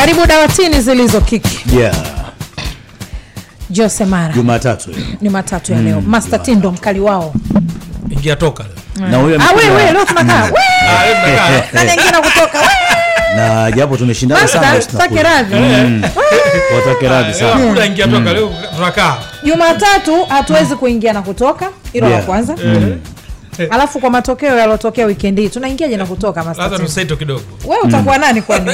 Karibu dawatini zilizokiki. yeah. Jose Mara Jumatatu Jumatatu ya leo. Master Tindo mkali wao. ingia toka na huyo Ah, wewe leo tunakaa. We, Ah, kutoka? Na japo tumeshindana sana Master, basi tunakula. take radhi. watake radhi sana hakuna ingia toka leo tunakaa Jumatatu hatuwezi kuingia na kutoka, hilo la kwanza. Alafu kwa matokeo yalotokea wikendi hii tunaingiaje na kutoka kidogo we utakuwa nani kwani?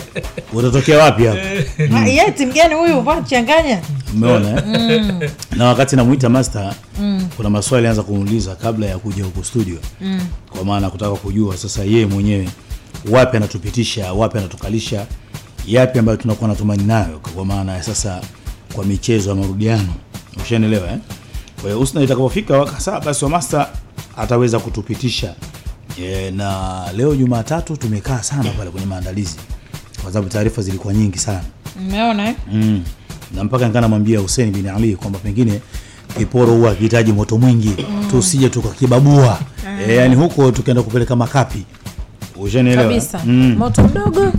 utatokea wapi hapa Ah, Yeye timu huyu? Changanya? umeona mm. na wakati namwita master kuna maswali anza kumuuliza kabla ya kuja huku studio kwa maana kutaka kujua sasa yeye mwenyewe wapi anatupitisha wapi anatukalisha yapi ambayo tunakuwa natumani nayo kwa maana ya sasa kwa michezo ya marudiano ushanelewa eh? kwa hiyo usna itakapofika wakasaa basi wa master ataweza kutupitisha e, na leo jumatatu tumekaa sana pale kwenye maandalizi kwa sababu taarifa zilikuwa nyingi sana Umeona eh? mm. na mpaka nikaa namwambia Hussein bin Ali kwamba pengine kiporo huwa akihitaji moto mwingi mm. tusije tukakibabua e, yani huko tukaenda kupeleka makapi ushanielewa Kabisa. mm. Moto mdogo.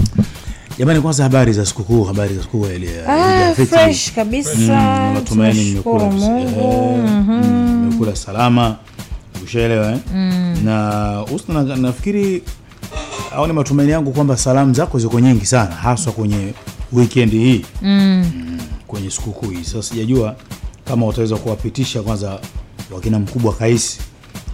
jamani kwanza habari za sikukuu habari za sikukuu ile Ah, fresh kabisa. Mm, natumaini mmekula eh, mm, mmekula salama ushaelewa eh? na usta na, nafikiri au ni matumaini yangu kwamba salamu zako ziko nyingi sana haswa kwenye weekend hii. Mm. kwenye sikukuu hii. Sasa sijajua kama utaweza kuwapitisha kwanza wakina mkubwa kaisi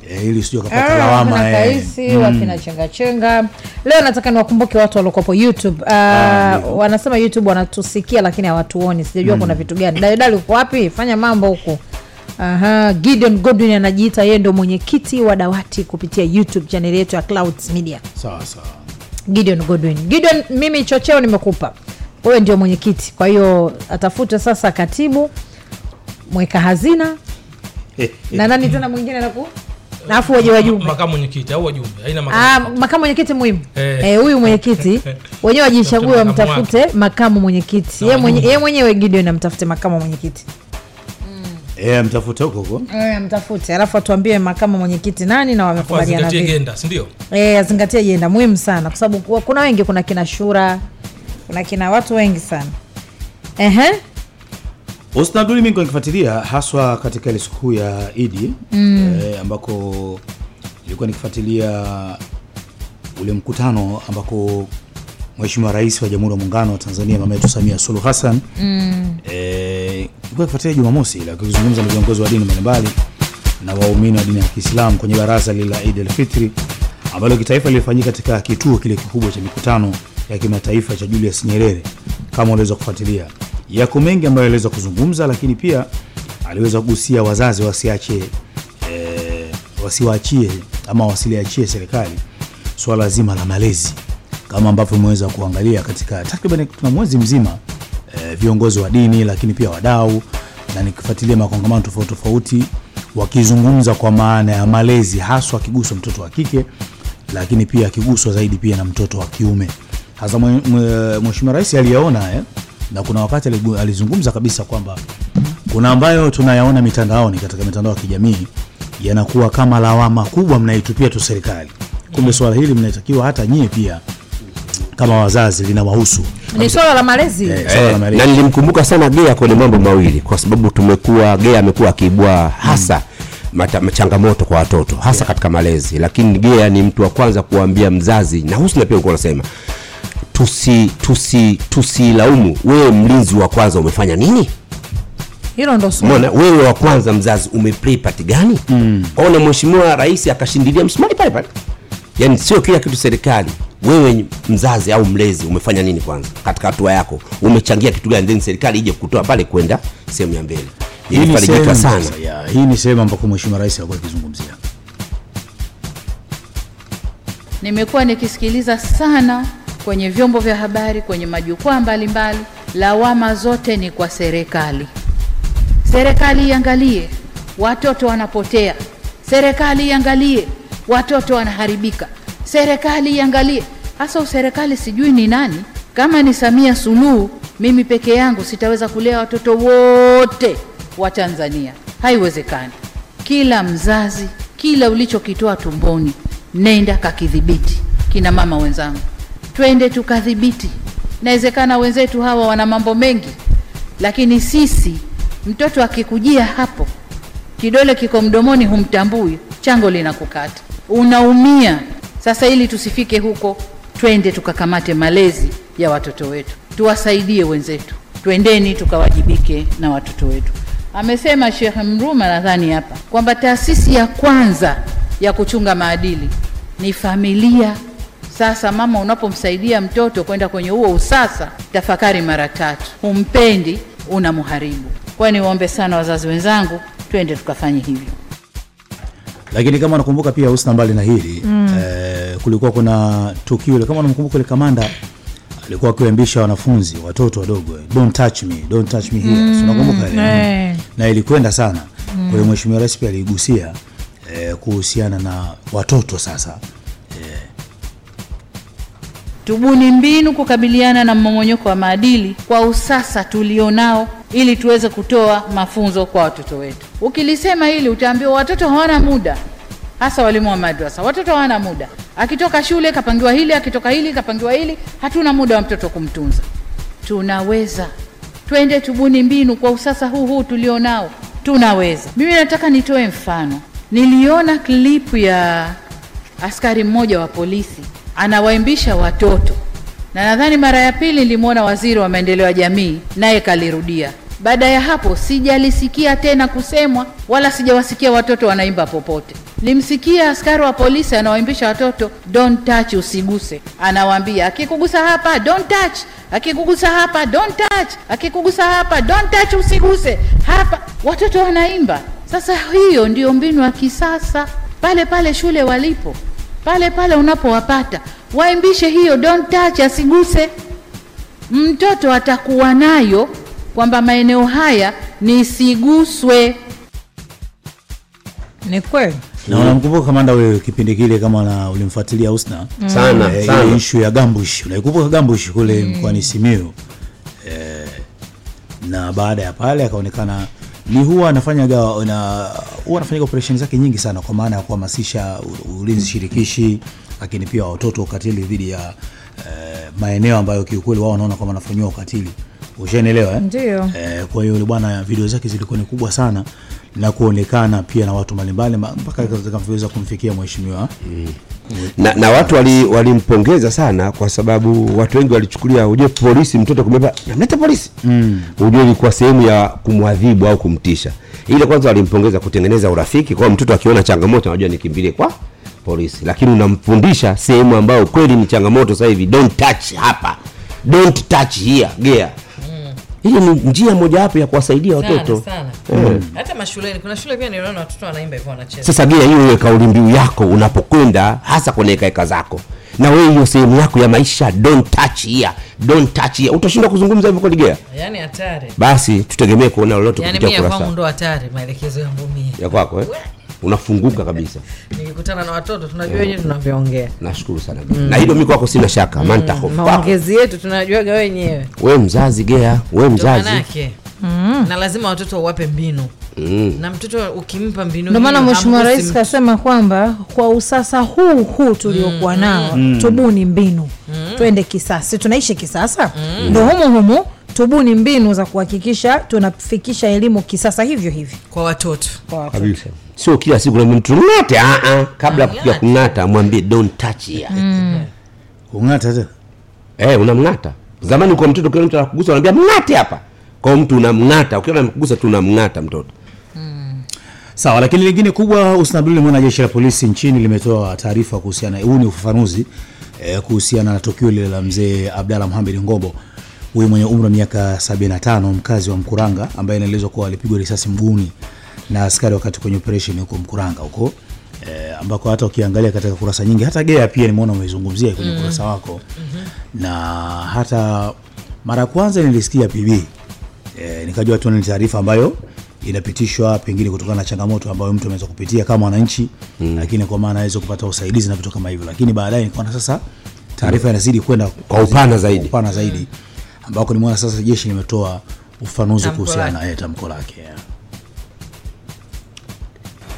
eh, ili sijua kapata Ah, lawama wakina eh. kaisi wakina chenga chenga leo nataka niwakumbuke watu waliokopo youtube. Uh, wanasema youtube wanatusikia lakini hawatuoni. Sijajua kuna vitu gani. Dalidali uko wapi? Fanya mambo huku Aha, gideon godwin anajiita yeye ndo mwenyekiti wa dawati kupitia youtube chanel yetu ya clouds media. Sawa sawa. Gideon godwin. Gideon mimi chocheo nimekupa. Wewe ndio mwenyekiti kwa hiyo atafute sasa katibu mweka hazina na nani tena mwingine naku na afu waje wajumbe? Makamu mwenyekiti au wajumbe? Haina Ah, makamu makamu mwenyekiti muhimu. Eh. Eh, huyu mwenyekiti wenyewe wajichague wamtafute makamu mwenyekiti. Yeye mwenyewe gideon amtafute makamu mwenyekiti eh, mtafute huko huko. Eh, amtafute alafu atuambie makamu mwenyekiti nani na wamekubaliana vipi. agenda si ndio? Eh, azingatie jenda muhimu sana kwa sababu kuna wengi kuna kina shura kuna kina watu wengi sana. Ehe. Usnaduli mimi nikifuatilia haswa katika ile sikukuu ya Idi mm. eh, ambako nilikuwa nikifuatilia ule mkutano ambako Mheshimiwa Rais wa Jamhuri ya Muungano wa Tanzania mama yetu Samia Suluhu Hassan mm. eh, nilikuwa Jumamosi ile akizungumza na viongozi wa dini mbalimbali na waumini wa dini ya Kiislamu kwenye baraza lile la Eid al-Fitri ambalo kitaifa lilifanyika katika kituo kile kikubwa cha mikutano ya kimataifa cha Julius Nyerere. Kama unaweza kufuatilia, yako mengi ambayo aliweza kuzungumza, lakini pia aliweza kugusia wazazi wasiache e, wasiwaachie ama wasiliachie serikali swala zima la malezi, kama ambavyo umeweza kuangalia katika takriban tuna mwezi mzima e, viongozi wa dini lakini pia wadau na nikifuatilia makongamano tofauti tofauti wakizungumza kwa maana ya malezi haswa akiguswa mtoto wa kike lakini pia akiguswa zaidi pia na mtoto wa kiume. Hasa mheshimiwa rais aliyaona eh, na kuna wakati alizungumza kabisa kwamba kuna ambayo tunayaona mitandaoni katika mitandao ya kijamii yanakuwa kama lawama kubwa mnaitupia tu serikali. Kumbe swala hili mnatakiwa hata nyie pia kama wazazi linawahusu ni swala la malezi eh, na nilimkumbuka sana Gea kwenye mambo mawili, kwa sababu tumekuwa Gea amekuwa akiibua hasa mm changamoto kwa watoto hasa katika malezi, lakini Gea ni mtu wa kwanza kuambia mzazi, na Husna pia ulikuwa unasema tusi tusi tusilaumu wewe, mlinzi wa kwanza umefanya nini? hilo ndo swali. Mbona wewe wa kwanza mzazi umeplay part gani? Mm. Ona mheshimiwa rais akashindilia msimali pale pale, yani sio kila kitu serikali. Wewe mzazi au mlezi umefanya nini kwanza katika hatua yako, umechangia kitu gani, then serikali ije kutoa pale kwenda sehemu ya mbele. Hii ni Nilifarijika sehemu- sana. ya, hii ni sehemu ambako mheshimiwa rais alikuwa akizungumzia Nimekuwa nikisikiliza sana kwenye vyombo vya habari, kwenye majukwaa mbalimbali, lawama zote ni kwa serikali. Serikali iangalie watoto wanapotea, serikali iangalie watoto wanaharibika, serikali iangalie. Hasa serikali sijui ni nani. Kama ni Samia Suluhu, mimi peke yangu sitaweza kulea watoto wote wa Tanzania, haiwezekani. Kila mzazi, kila ulichokitoa tumboni, nenda kakidhibiti. Kina mama wenzangu, twende tukadhibiti Inawezekana wenzetu hawa wana mambo mengi, lakini sisi, mtoto akikujia hapo, kidole kiko mdomoni, humtambui, chango linakukata, unaumia. Sasa ili tusifike huko, twende tukakamate malezi ya watoto wetu, tuwasaidie wenzetu, twendeni tukawajibike na watoto wetu. Amesema Sheikh Mruma nadhani hapa kwamba taasisi ya kwanza ya kuchunga maadili ni familia. Sasa mama, unapomsaidia mtoto kwenda kwenye huo usasa, tafakari mara tatu. Humpendi, unamharibu. Kwa hiyo niwaombe sana wazazi wenzangu, twende tukafanye hivyo. lakini kama nakumbuka pia Husna, mbali na hili eh, kulikuwa kuna tukio ile, kama unamkumbuka ile kamanda alikuwa akiwaambisha wanafunzi watoto wadogo don't touch me don't touch me here mm. unakumbuka ile hey. na ilikwenda sana kwa hiyo mheshimiwa rais pia aligusia eh, kuhusiana na watoto sasa Tubuni mbinu kukabiliana na mmomonyoko wa maadili kwa usasa tulionao, ili tuweze kutoa mafunzo kwa watoto wetu. Ukilisema hili utaambiwa watoto hawana muda, hasa walimu wa madrasa. Watoto hawana muda, akitoka shule kapangiwa hili, akitoka hili kapangiwa hili, hatuna muda wa mtoto kumtunza. Tunaweza, twende tubuni mbinu kwa usasa huu huu tulionao, tunaweza. Mimi nataka nitoe mfano. Niliona klipu ya askari mmoja wa polisi anawaimbisha watoto, na nadhani mara ya pili nilimwona waziri wa maendeleo ya jamii naye kalirudia. Baada ya hapo sijalisikia tena kusemwa, wala sijawasikia watoto wanaimba popote. Limsikia askari wa polisi anawaimbisha watoto don't touch, usiguse. Anawaambia akikugusa hapa don't touch, akikugusa hapa don't touch, akikugusa hapa don't touch, usiguse hapa. Watoto wanaimba. Sasa hiyo ndio mbinu ya kisasa, pale pale shule walipo pale pale unapowapata waimbishe hiyo don't touch, asiguse. Mtoto atakuwa nayo kwamba maeneo haya nisiguswe. Ni kweli. na unamkumbuka kamanda wewe kipindi kile kama na ulimfuatilia Husna? Sana e, sana. issue ya Gambush. Unaikumbuka Gambush kule mkoani Simiyu? E, na baada ya pale akaonekana ni huwa anafanya na huwa anafanya operation zake nyingi sana kwa maana ya kuhamasisha ulinzi shirikishi lakini pia watoto ukatili dhidi ya e, maeneo ambayo kiukweli wao wanaona kwamba wanafanyiwa ukatili ushaelewa eh? Ndio. Eh, kwa hiyo yule bwana video zake zilikuwa ni kubwa sana na kuonekana pia na watu mbalimbali mpaka zikaweza kumfikia mheshimiwa. Na, na watu wali- walimpongeza sana kwa sababu watu wengi walichukulia ujue polisi mtoto kumeba namleta polisi. Mm. ujue ilikuwa sehemu ya kumwadhibu au kumtisha. Ile kwanza walimpongeza kutengeneza urafiki kwa mtoto akiona changamoto anajua nikimbilie kwa polisi. Lakini unamfundisha sehemu ambayo kweli ni changamoto sasa hivi. Don't touch hapa. Don't touch here gea hiyo ni njia mojawapo ya kuwasaidia watoto. sana. Eh. hata mashuleni kuna shule pia niliona watoto wanaimba hivyo wanacheza. Sasa gea hiyo iwe kauli mbiu yako unapokwenda hasa kwenye hekaheka zako na wewe hiyo sehemu yako ya maisha don't touch here don't touch here. Utashindwa kuzungumza hivyo kweli gea yaani hatari. Basi tutegemee kuona lolote yaani kupitia mimi kwangu kurasa ndo hatari maelekezo yangu mie. Ya kwako eh? Unafunguka kabisa. Nikikutana na watoto tunajua wenyewe tunavyoongea. Nashukuru sana. Mm. na hilo mi kwako sina shaka. Mm. maongezi yetu tunajuaga wenyewe. We mzazi gea. We mzazi. mm. na lazima watoto uwape mbinu. Mm. na mtoto ukimpa mbinu Ndio maana Mheshimiwa Rais kasema kwamba kwa usasa huu huu tuliokuwa nao tubuni mbinu. Twende kisasa, tunaishi kisasa, ndio humu humu tubuni mbinu za kuhakikisha tunafikisha elimu kisasa hivyo hivyo kwa watoto kwa watoto. sio kila siku mtu ng'ate ah, ah. kabla ya kuja kung'ata mwambie don't touch here kung'ata tena Eh, unamng'ata. Zamani kwa mtoto kila mtu anakugusa unamwambia mng'ate hapa. Kwa mtu unamng'ata, ukiona amekugusa tu unamng'ata mtoto. sawa lakini lingine kubwa usnabili limeona jeshi la polisi nchini limetoa taarifa kuhusiana huu ni ufafanuzi eh, kuhusiana na tukio lile la mzee abdalla muhamed ngombo huyu mwenye umri wa miaka 75 mkazi wa mkuranga ambaye inaelezwa kuwa alipigwa risasi mguuni na askari wakati kwenye operation huko mkuranga huko e, ambako hata ukiangalia katika kurasa nyingi hata gea pia nimeona umeizungumzia kwenye mm. kurasa wako mm-hmm. na hata mara ya kwanza nilisikia pb e, nikajua tu ni taarifa ambayo inapitishwa pengine kutokana na changamoto ambayo mtu ameweza kupitia kama wananchi mm. lakini kwa maana aweze kupata usaidizi na vitu kama hivyo lakini baadaye nikaona sasa taarifa inazidi kwenda Kwa upana zaidi. upana zaidi ambako nimeona sasa jeshi limetoa ufanuzi Tamko kuhusiana na tamko lake.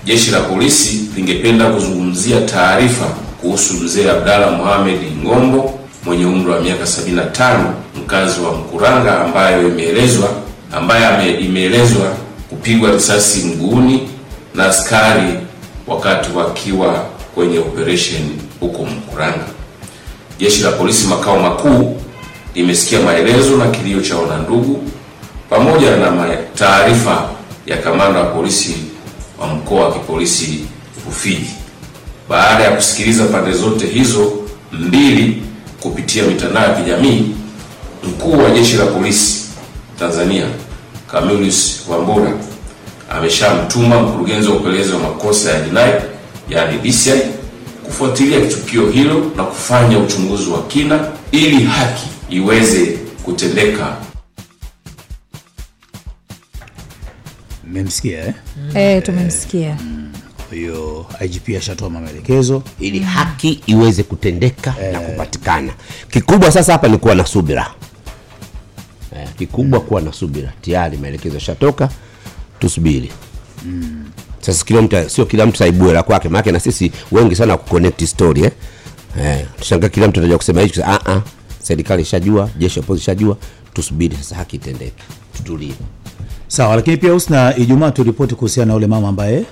Jeshi la polisi lingependa kuzungumzia taarifa kuhusu mzee Abdalla Mohamed Ngombo mwenye umri wa miaka 75 mkazi wa Mkuranga ambayo imeelezwa ambaye imeelezwa kupigwa risasi mguuni na askari wakati wakiwa kwenye operation huko Mkuranga. Jeshi la polisi makao makuu limesikia maelezo na kilio cha wanandugu pamoja na taarifa ya kamanda wa polisi wa mkoa wa kipolisi Rufiji. Baada ya kusikiliza pande zote hizo mbili kupitia mitandao ya kijamii, mkuu wa jeshi la polisi Tanzania Camillus Wambura ameshamtuma mkurugenzi wa upelelezi wa makosa ya jinai yaani DCI kufuatilia tukio hilo na kufanya uchunguzi wa kina ili haki iweze kutendeka. Mmemsikia eh? Eh, tumemsikia. Kwa hiyo IGP ashatoa maelekezo. Ili haki iweze kutendeka na kupatikana. Kikubwa sasa hapa ni kuwa na subira. Eh, kikubwa kuwa na subira. Tayari maelekezo yashatoka, tusubiri. Sasa. Kila mtu sio kila mtu saibue la kwake, maana na sisi wengi sana kuconnect story eh, eh tushangaa kila mtu anajua kusema hicho. Ah ah, serikali ishajua, jeshi la polisi ishajua, tusubiri sasa haki itendeke, tutulie. sawa lakini pia usna ijumaa turipoti kuhusiana na yule mama ambaye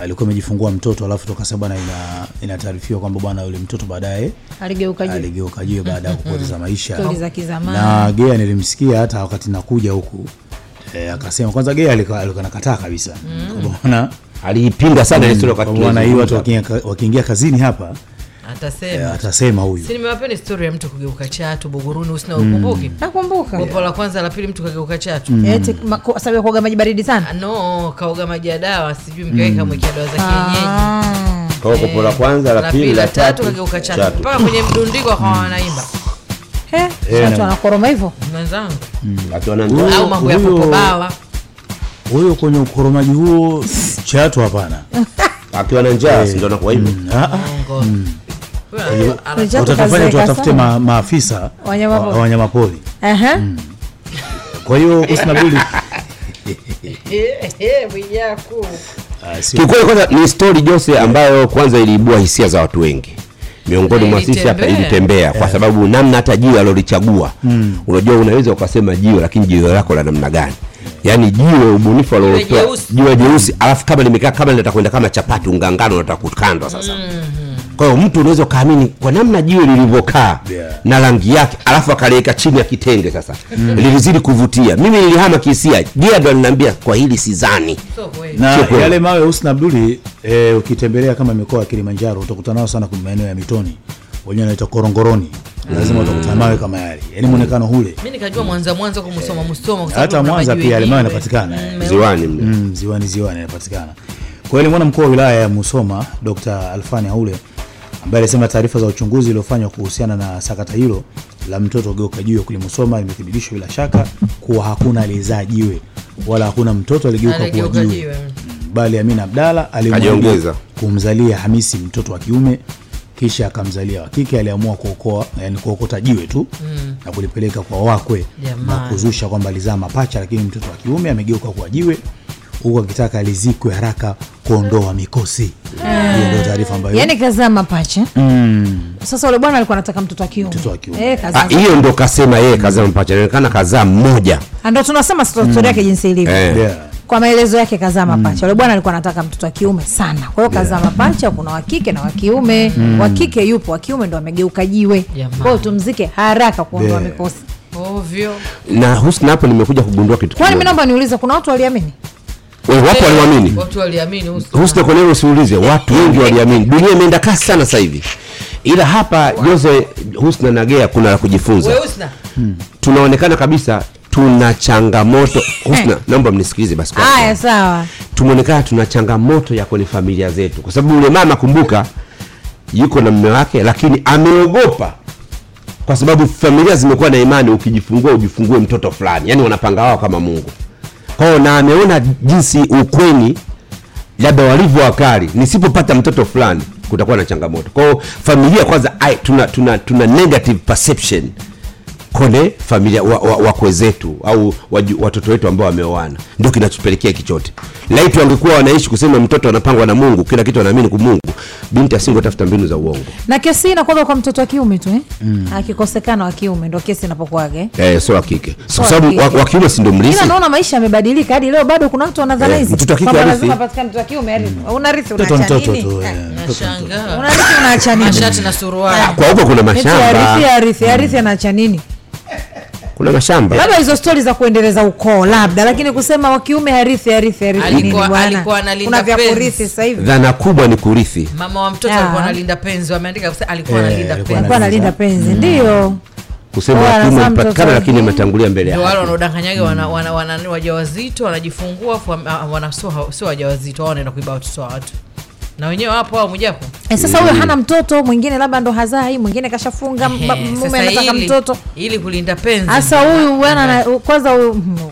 alikuwa amejifungua mtoto alafu toka bwana ina inataarifiwa kwamba bwana yule mtoto baadaye aligeuka juu. baada ya kupoteza maisha. Na gea nilimsikia hata wakati nakuja huku e, akasema kwanza gea alikuwa alikuwa nakataa kabisa. Kwa bwana Aliipinga sana bwana hii watu wakiingia kazini hapa atasema. Atasema huyu. Si nimewapeni story ya mtu kugeuka chatu buguruni usina ukumbuki nakumbuka. Gopo la kwanza la pili mtu kageuka chatu. Eti sababu ya kuoga maji baridi sana? Ah, no kaoga maji ya dawa sijui mkaweka mwekea dawa za kienyeji. Ah. Kwa kopo la kwanza, la pili, la tatu, kageuka chatu. mpaka kwenye mdundiko kwa wanaimba. Eh, Eh, watu wanakoroma hivyo? Mwanzangu. Akiwa na au mambo ya popobawa huyo kwenye ukoromaji huo chatu hapana. Akiwa na njaa si ndo anakuwa hivyo. Ah, ah. Watatufanya tuwatafute maafisa wa- pori. wanyamapori kwa hiyo Eh, eh, Mwijaku. Kiukweli kwanza ni story Jose ambayo kwanza iliibua hisia za watu wengi miongoni mwa sisi hapa Ilitembea. yeah. kwa sababu namna hata jiwe alilolichagua unajua unaweza ukasema jiwe lakini jiwe lako la namna gani yaani jiwe ubunifu alolotoa jeusi. jiwe jeusi alafu kama limekaa kama linataka kwenda kama chapati ungangano kukandwa sasa kwa hiyo mtu unaweza ukaamini kwa namna jiwe lilivyokaa Yeah. na rangi yake alafu akaliweka chini ya kitenge sasa. Lilizidi kuvutia. Mimi nilihama kihisia. Jia ndo aliniambia kwa hili sizani. So na yale mawe Husna Abduli e, ukitembelea kama mikoa ya Kilimanjaro utakutana nao sana kwenye maeneo ya mitoni. Wenyewe wanaita korongoroni. Lazima utakutana mawe kama yale. Yaani muonekano hule. Mi nikajua mwanza mwanza kumsoma msoma kwa hata Mwanza pia yale mawe yanapatikana. Mm, eh. ziwani mle. Mm, ziwani ziwani yanapatikana. Kwa hiyo nimeona mkuu wa wilaya ya Musoma Dr. Alfani Haule ambaye alisema taarifa za uchunguzi iliyofanywa kuhusiana na sakata hilo la mtoto geuka jiwe kule Musoma imethibitishwa bila shaka kuwa hakuna aliyezaa jiwe wala hakuna mtoto aligeuka kuwa jiwe jiwe. bali Amina Abdalla alimwambia kumzalia Hamisi mtoto wa kiume kisha akamzalia wa kike aliamua kuokoa yani kuokota jiwe tu mm. na kulipeleka kwa wakwe Jamani. na kuzusha kwamba alizaa mapacha lakini mtoto wa kiume amegeuka kuwa jiwe huku akitaka alizikwe haraka kuondoa mikosi. Hiyo ndio taarifa ambayo yani kazaa mapacha sasa yule bwana alikuwa anataka mtoto wa kiume. Mtoto wa. Eh, Ah, hiyo ndo kasema yeye kazaa mapacha inaonekana kazaa mmoja. Ndio tunasema stori yake jinsi ilivyo. Eh. yeah. kwa maelezo yake kazaa mapacha ule bwana alikuwa anataka mtoto wa kiume sana. Kwa hiyo kazaa mapacha kuna wa kike na wa kiume. Wa kike yupo wa kiume ndo amegeuka jiwe. Jamani. kwa hiyo tumzike haraka kuondoa Yeah. mikosi. Ovyo. Na Husna hapo nimekuja kugundua kitu kwani mi naomba niulize kuna watu waliamini wapo waliamini. watu waliamini Husna. Husna kwa usiulize watu wengi waliamini. dunia imeenda kasi sana sasa hivi. Ila hapa Jose Husna na Gea kuna la kujifunza. Hmm. Tunaonekana kabisa tuna changamoto. Husna naomba mnisikilize basi haya sawa. Tumeonekana tuna changamoto ya kwenye familia zetu. Kwa sababu yule mama kumbuka yuko na mume wake lakini ameogopa. Kwa sababu familia zimekuwa na imani ukijifungua ujifungue mtoto fulani. Yani wanapanga wao kama mungu kwao na ameona jinsi ukweni labda walivyo wakali nisipopata mtoto fulani kutakuwa na changamoto. Kwao familia kwanza tuna, tuna, tuna negative perception kone familia wa, wa, wakwe zetu au waju, watoto wetu ambao wameoana. Ndio kinachopelekea kichote. Laiti wangekuwa wanaishi kusema mtoto anapangwa na mungu kila kitu anaamini kwa mungu binti asingotafuta mbinu za uongo. Na kesi hii kwa mtoto wa kiume tu eh? akikosekana wa kiume ndo kesi inapokuwaga eh? eh, so wa kike. So kwa sababu wa, kiume si ndio mlisi naona maisha yamebadilika hadi leo bado kuna watu wanadhana Eh, hizi. mtoto wa kike lazima patikane mtoto wa kiume harithi. unarithi unaacha nini? tu eh, unarithi unaacha nini? Mashati na suruali. kwa huko kuna mashamba, arithi arithi harithi harithi anaacha nini kuna mashamba labda hizo stori za kuendeleza ukoo labda lakini kusema wa kiume harithi harithi harithi nini bwana? kuna vya kurithi sasa hivi dhana kubwa ni kurithi Mama wa mtoto Ah. alikuwa analinda penzi, wameandika alikuwa Eh, analinda penzi. alikuwa analinda penzi ndio kusema wa kiume mpatikana lakini ametangulia mbele yake. Wale wanaodanganyaga wana, wana, wana, wana wajawazito wanajifungua afu ah, wana sio sio wajawazito wao wanaenda kuiba watoto wa watu na wenyewe wapo hao mwijaku e, sasa huyo hana mtoto mwingine labda ndo hazai mwingine kashafunga mume sasa anataka mtoto. ili kulinda penzi. Hasa huyu bwana kwanza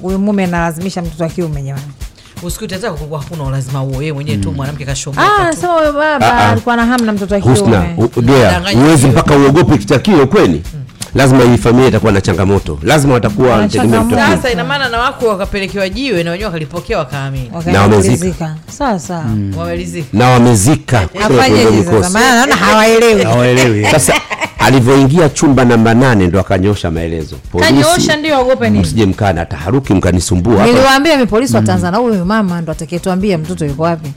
huyu mume analazimisha mtoto wa kiume jamani. Usikute hata kwa hakuna ulazima huo yeye mwenyewe tu mwanamke kashoboka ah sema huyo baba Ah, ah. alikuwa na hamu na mtoto wa kiume. Huwezi mpaka uogope kitakio kweli lazima hii familia itakuwa na changamoto. Lazima watakuwa Wana wanategemea mtoto sasa ina maana na wako wakapelekewa jiwe na wenyewe wakalipokea wakaamini Na wamezika. sawa wamelizika na wamezika afanye sasa maana naona hawaelewi. Hawaelewi. Sasa alivyoingia chumba namba nane ndo akanyosha maelezo. Kanyosha ndio aogope nini? msije mkaa na taharuki mkanisumbua Niliwaambia mi polisi wa tanzania huyu mama ndo atakayetuambia mtoto yuko wapi?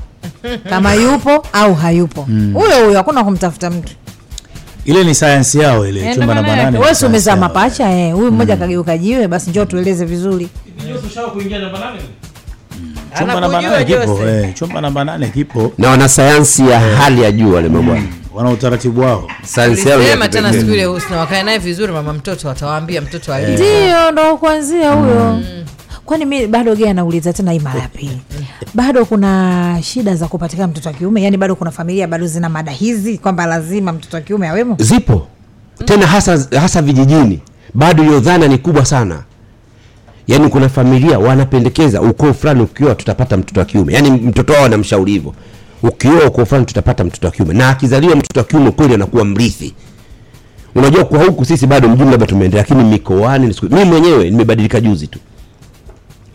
Kama yupo au hayupo. Huyo huyo hakuna kumtafuta mtu ile ni sayansi yao ile Eh, chumba namba nane wewe umezaa mapacha eh huyu mmoja kageuka jiwe basi njoo tueleze vizuri. Chumba namba nane kipo eh, chumba namba nane kipo. Na wana sayansi ya hali ya juu wale mabwana. Wana utaratibu wao. Ulisema tena siku ile husna wakae naye vizuri mama mtoto watawaambia mtoto ali ndio ndo kuanzia huyo kwani mi bado ge anauliza tena hii mara ya pili. Bado kuna shida za kupatikana mtoto wa kiume? Yaani bado kuna familia bado zina mada hizi kwamba lazima mtoto wa kiume awemo? Zipo. Tena hasa hasa vijijini bado hiyo dhana ni kubwa sana. Yaani kuna familia wanapendekeza ukoo fulani ukioa tutapata mtoto wa kiume. Yaani mtoto wao anamshauri hivyo. Ukioa ukoo fulani tutapata mtoto wa kiume. Na akizaliwa mtoto wa kiume kweli anakuwa mrithi. Unajua kwa huku sisi bado mjini labda tumeendelea lakini mikoani ni mimi mwenyewe nimebadilika juzi tu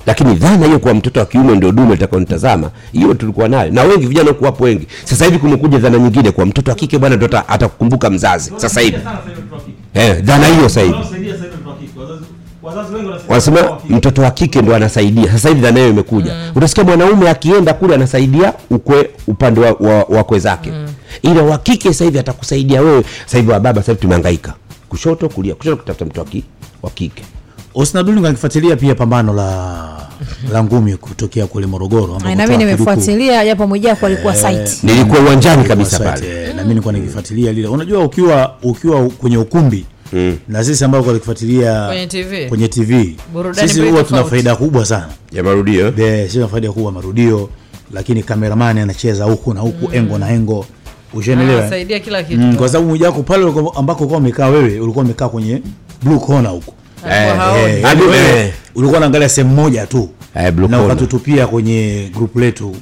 lakini dhana hiyo kwa mtoto wa kiume ndio dume litakaonitazama hiyo tulikuwa nayo. Na wengi vijana kuwapo wengi. Sasa hivi kumekuja dhana nyingine kwa mtoto wa kike bwana ndio atakukumbuka mzazi. Sasa hivi. Eh, dhana hiyo sasa hivi. wanasema mtoto wa kike ndo anasaidia. Sasa hivi dhana hiyo imekuja. Mm. utasikia mwanaume akienda kule anasaidia ukwe upande wa, wa, wakwe zake. Mm. ila wa kike sasa hivi atakusaidia wewe. Sasa hivi wa baba sasa hivi tumehangaika. Kushoto kulia. Kushoto kutafuta mtoto wa ki- kike Osnaduni pia pambano la la ngumi kutokea kule Morogoro ambako nami Toa nimefuatilia japo mwijako alikuwa site. Nilikuwa uwanjani kabisa pale. eh, na mimi nilikuwa nikifuatilia lile. Unajua ukiwa ukiwa kwenye ukumbi Mm. na sisi ambao kwa Kwenye TV. kwenye TV Burudani sisi huwa tuna faida kubwa sana. Ya marudio? Sisi tuna faida kubwa marudio lakini kameramani anacheza huku na huku engo na engo. Ushaelewa eh? saidia kila kitu. Mm, kwa sababu mmoja pale ambako ulikuwa umekaa wewe ulikuwa umekaa kwenye blue corner huko Eh. Eh, wewe. ulikuwa unaangalia sehemu moja tu. Eh, na ukatutupia kwenye grupu letu.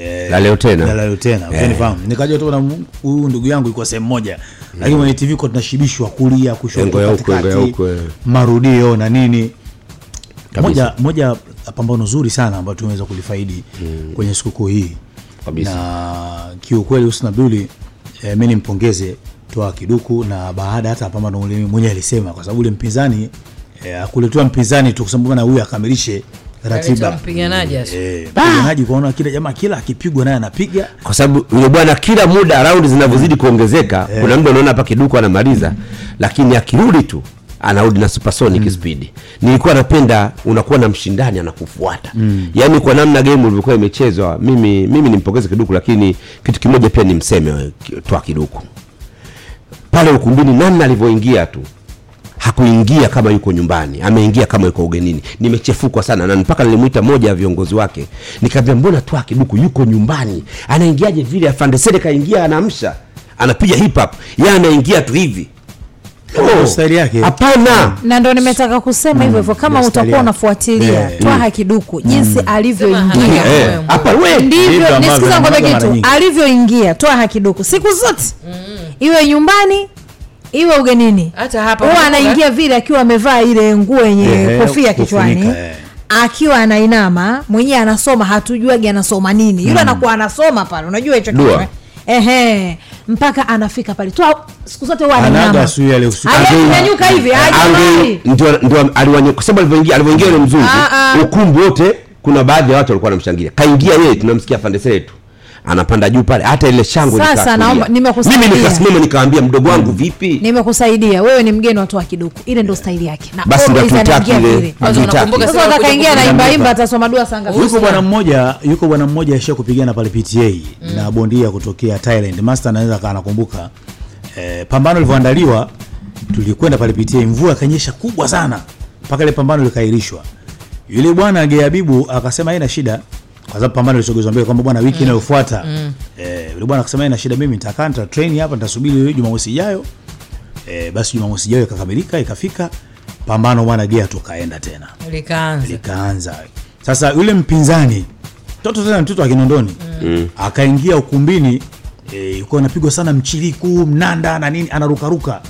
Eh, La leo tena. la leo tena ukanifahamu nikajua tu na huyu ndugu yangu yuko sehemu moja. Lakini kwenye TV kwa tunashibishwa kulia kushoto katikati eh. marudio na nini. Moja moja pambano zuri sana ambayo tumeweza kulifaidi kwenye sikukuu hii. Kabisa. na kiukweli Husna Abduli eh, mi nimpongeze Toa Kiduku na baada hata pambano mwenyewe alisema kwa sababu ule mpinzani eh, akuletewa mpinzani tu kusema bwana huyu akamilishe ratiba. mpiganaji. Eh, mpiganaji kuona kila jamaa kila akipigwa naye anapiga. Kwa sababu yule bwana kila muda raundi zinavyozidi kuongezeka kuna mtu anaona hapa kiduko anamaliza lakini akirudi tu anarudi na supersonic speed. Nilikuwa napenda unakuwa na mshindani anakufuata. Mm. yaani kwa namna game ilivyokuwa imechezwa mimi mimi nimpongeze kiduku lakini kitu kimoja pia nimseme twa ki- kiduku. Pale ukumbini namna alivyoingia tu hakuingia kama yuko nyumbani ameingia kama yuko ugenini. Nimechefukwa sana na mpaka nilimwita moja ya viongozi wake. Nikamwambia, mbona twa kiduku yuko nyumbani. Anaingiaje vile afande sele kaingia anaamsha anapiga hip hop. Yeye anaingia tu hivi. Yake. hapana. Na ndo nimetaka kusema hivyo hivyo kama ndio utakuwa unafuatilia twaha kiduku jinsi alivyoingia. Eh, hapa we. Ndivyo nisikiza ngombe kitu. alivyoingia twaha kiduku siku zote. Iwe nyumbani iwe ugenini. Hata hapa huwa anaingia vile akiwa amevaa ile nguo yenye kofia kichwani. eh. akiwa anainama mwenyewe anasoma hatujuagi anasoma nini. Yule anakuwa anasoma pale unajua hicho eh? ehe mpaka anafika pale. Tu siku zote huwa hajanyanyuka hivi Ange- hajawahi ndio ndio aliwanyo kwa sababu alivyoingia alivyoingia yule mzungu Ah, ah. ukumbi wote kuna baadhi ya watu walikuwa wanamshangilia. Kaingia yeye tunamsikia fandesele yetu anapanda juu pale. Hata ile shangwe Sasa naomba- nimekusaidia. mimi nikasimama nikaambia mdogo wangu vipi? Nimekusaidia. Wewe ni mgeni watu wa kiduku. Ile ndio staili yake. Na basi ndio tutaki ile sasa Sasa na imba imba atasoma dua sanga yuko bwana mmoja yuko bwana mmoja aisha kupigana pale pta na bondia kutokea thailand. Master anaweza kana nakumbuka eh, pambano lilivyoandaliwa tulikwenda pale pta mvua kanyesha kubwa sana mpaka ile pambano likaahirishwa. yule bwana geabibu akasema haina shida kwa sababu pambano lisogezwa mbele kwamba bwana wiki inayofuata eh, yule bwana akasema ina shida mimi nitakaa nita train hapa nitasubiri jumamosi ijayo. Eh, basi jumamosi ijayo ikakamilika ikafika pambano bwana gea tukaenda tena. Likaanza. Likaanza. Sasa yule mpinzani mtoto tena mtoto wa kinondoni mm. akaingia ukumbini e, yuko anapigwa sana mchiriku mnanda na nini anarukaruka.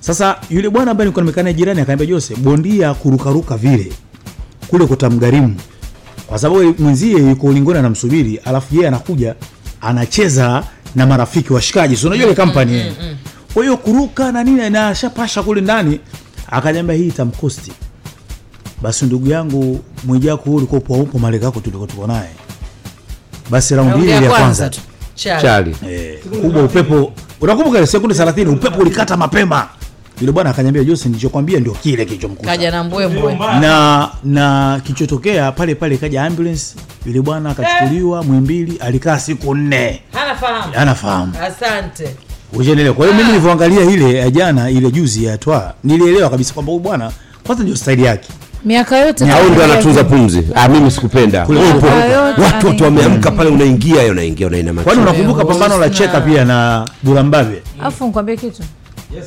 Sasa yule bwana ambaye nilikuwa nimekaa naye jirani akaniambia Jose bondia kurukaruka vile kule kutamgharimu kwa sababu yeye mwenzie yuko ulingoni anamsubiri alafu yeye anakuja anacheza na marafiki washikaji si unajua ile kampani yeye. kwa hiyo kuruka na nini na ashapasha kule ndani akaniambia hii itamkosti basi ndugu yangu mwijaku huu ulikuwa upo upo tulikuwa tuko naye. Basi raundi ile ya kwanza chali. Eh, kubwa upepo unakumbuka ile sekunde 30 upepo ulikata mapema yule bwana akaniambia Jose nilichokwambia ndio kile kilichomkuta. Kaja na mbwembwe. Na na kilichotokea pale pale kaja ambulance yule bwana akachukuliwa Mwimbili alikaa siku nne. Anafahamu asante. Ushaelewa. Kwa hiyo mimi nilivyoangalia ile jana ile juzi ya Twa, nilielewa kabisa kwamba huyu bwana kwanza ndio staili yake. miaka yote au ndio anatunza pumzi. Ah, mimi sikupenda. Yote watu wameamka pale unaingia unaingia unainama. Kwani unakumbuka pambano la Cheka pia na Durambabe? afu nikwambie kitu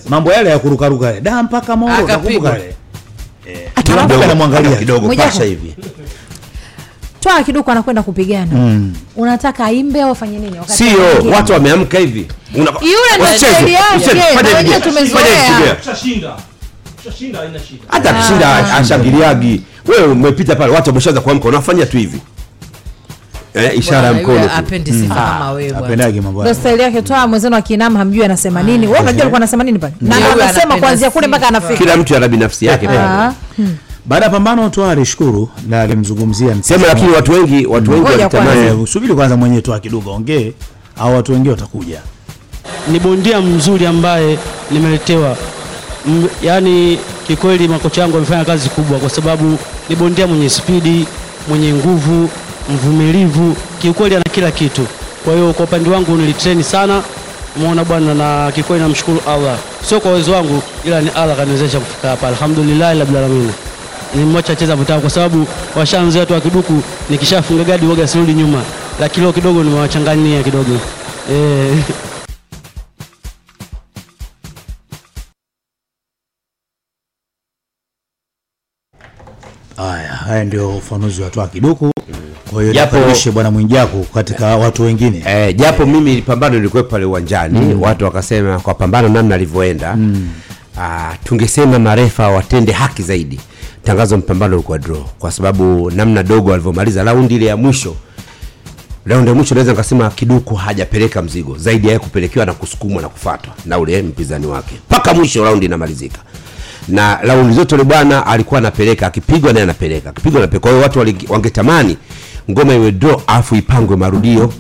Mambo yale ya kurukaruka yale. Da mpaka Moro nakumbuka yale. Eh, anamwangalia kidogo pasha hivi. Twaa kiduku anakwenda kupigana. Mm. unataka aimbe au afanye nini? Wakati sio watu wameamka hivi. Una- Yule tumezoea. hata akishinda ashangiliagi wewe umepita pale watu wameshaanza kuamka unafanya tu hivi eh, ishara ya mkono apendi sifa kama wewe bwana. Apendage mambo ndo yale. staili yake toa mwenzenu akinama hamjui anasema nini. Wewe unajua alikuwa anasema nini pale? Na anasema kuanzia kule mpaka anafika. Kila mtu ana binafsi yake pale. Ah, Baada ya pambano Twa alishukuru na alimzungumzia sema lakini watu wengi watu wengi walitamani Subiri kwanza. Mwenyewe Twa kidogo ongee. Au watu wengine watakuja. ni bondia mzuri ambaye nimeletewa. M, yaani kikweli makocha yangu wamefanya kazi kubwa kwa sababu ni bondia mwenye spidi mwenye nguvu mvumilivu kiukweli ana kila kitu. Kwa hiyo kwa upande wangu nilitreni sana umeona bwana na kikweli namshukuru allah. Sio kwa uwezo wangu ila ni allah kaniwezesha kufika hapa. Alhamdulillahi rabbil alamin. Nimwacha cheza mtaa, kwa sababu washanzi watu wa kiduku nikishafunga gadi woga sirudi nyuma. Lakini leo kidogo nimewachanganyia kidogo. Eh. Haya, haya ndio ufanuzi wa Twa kiduku. Kwa hiyo Japo- bwana Mwijaku katika watu wengine. Eh, japo mimi pambano lilikuwa pale uwanjani watu wakasema kwa pambano namna alivyoenda ah, tungesema marefa watende haki zaidi. Tangazo mpambano ulikuwa draw kwa sababu namna dogo alivyomaliza raundi ile ya mwisho. Raundi ya mwisho naweza nikasema kiduku hajapeleka mzigo zaidi ya kupelekewa na kusukumwa na kufatwa na ule mpinzani wake. Mpaka mwisho raundi inamalizika. Na raundi zote ule bwana alikuwa anapeleka akipigwa naye anapeleka akipigwa anapeleka. Kwa hiyo watu wangetamani ngoma iwe draw afu ipangwe marudio.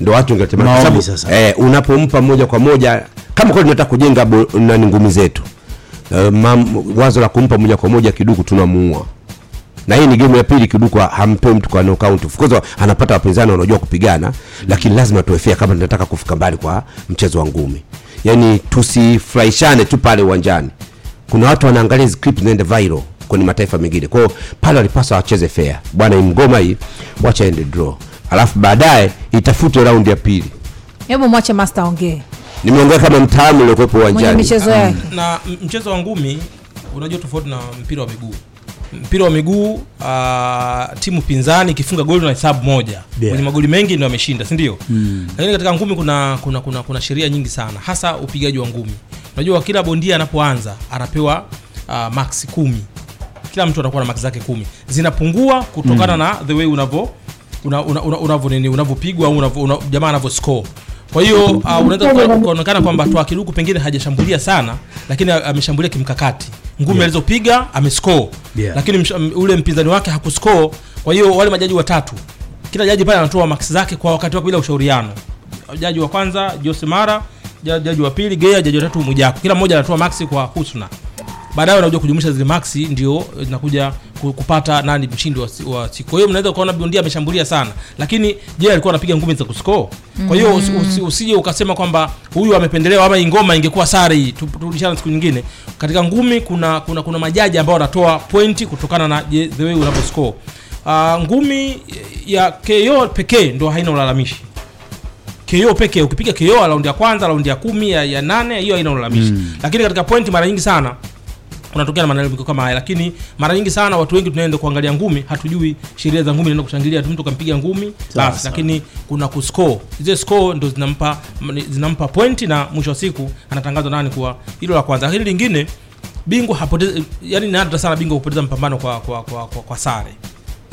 Ndo watu kwa sababu eh, unapompa moja kwa moja kama kweli tunataka kujenga nani ngumi zetu uh, mam, wazo la kumpa moja kwa moja kiduku tunamuua. Na hii ni game ya pili kiduku hampei mtu kwa knockout of course anapata wapinzani wanaojua kupigana lakini lazima tuwefia kama tunataka kufika mbali kwa mchezo wa ngumi. Yani tusifurahishane tu pale uwanjani. Kuna watu wanaangalia hizi clip zinaenda viral kwenye mataifa mengine. Kwao pale walipaswa wacheze fair. Bwana imgoma hii wacha ende draw. Alafu baadaye itafute raundi ya pili. Hebu mwache master ongee nimeongea kama mtaalamu uliokuwepo uwanjani. michezo yake. Na mchezo wa ngumi unajua tofauti na mpira wa miguu. Mpira wa miguu uh, timu pinzani ikifunga goli na hesabu moja. Yeah. kwenye magoli mengi ndio ameshinda sindio mm. lakini katika ngumi kuna kuna kuna, kuna sheria nyingi sana hasa upigaji wa ngumi. Unajua kila bondia anapoanza anapewa uh, max kumi kila mtu anakuwa na maki zake kumi. Zinapungua kutokana na the way unavyo una- una- una- nini unavyopigwa au unavyo- una- jamaa anavyo score. Kwa hiyo uh, unaweza kuonekana kwamba toa kiduku pengine hajashambulia sana lakini ameshambulia kimkakati. Ngumi Yeah. alizopiga amescore. Yeah. lakini msh- m- ule mpinzani wake hakuscore. Kwa hiyo wale majaji watatu kila jaji pale anatoa max zake kwa wakati wake bila ushauriano. Jaji wa kwanza Jose Mara jaji wa pili Gea jaji wa tatu Mwijaku. Kila mmoja anatoa maxi kwa husna baadaye unakuja kujumlisha zile maxi ndio inakuja kupata nani mshindi wa, wa siku. Kwa hiyo mnaweza kuona bondia ameshambulia sana lakini je alikuwa anapiga ngumi za kuscore? Kwa hiyo usi- usi- usije ukasema kwamba huyu amependelewa ama ingoma ingekuwa sare hii. Turudishana siku nyingine. Katika ngumi kuna kuna kuna majaji ambao wanatoa pointi kutokana na je, the way unaposcore. uh, ngumi ya KO pekee ndio haina ulalamishi. KO pekee ukipiga KO raundi ya kwanza raundi ya kumi ya, ya nane hiyo haina ulalamishi. Mm. lakini katika pointi mara nyingi sana kunatokea na malalamiko kama haya lakini mara nyingi sana watu wengi tunaenda kuangalia ngumi hatujui sheria za ngumi naenda kushangilia tu mtu kampiga ngumi basi. lakini kuna kuscore. Zile score ndo zinampa zinampa point na mwisho wa siku anatangazwa nani kuwa hilo la kwanza. Lakini lingine bingwa hapotezi yani ni nadra sana bingwa kupoteza mpambano kwa kwa, kwa, kwa, kwa sare.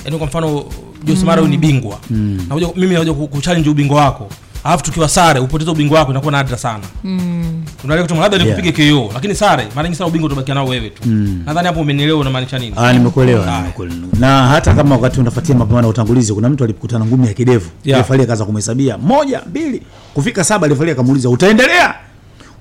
Yani kwa mfano Jose Mara mm. ni bingwa. Mm. nakuja mimi nakuja kuchallenge ubingwa wako alafu tukiwa sare upoteza ubingwa wako inakuwa nadra sana mm. unaelewa kitu labda Yeah. nikupige KO lakini sare mara nyingi sana ubingwa utabakia nao wewe tu Mm. nadhani hapo umenielewa unamaanisha nini Ah, nimekuelewa nimekuelewa. na hata kama wakati unafuatia mapambano ya utangulizi kuna mtu alikutana ngumi ya kidevu Yeah. refari akaanza kumhesabia moja mbili kufika saba refari akamuuliza utaendelea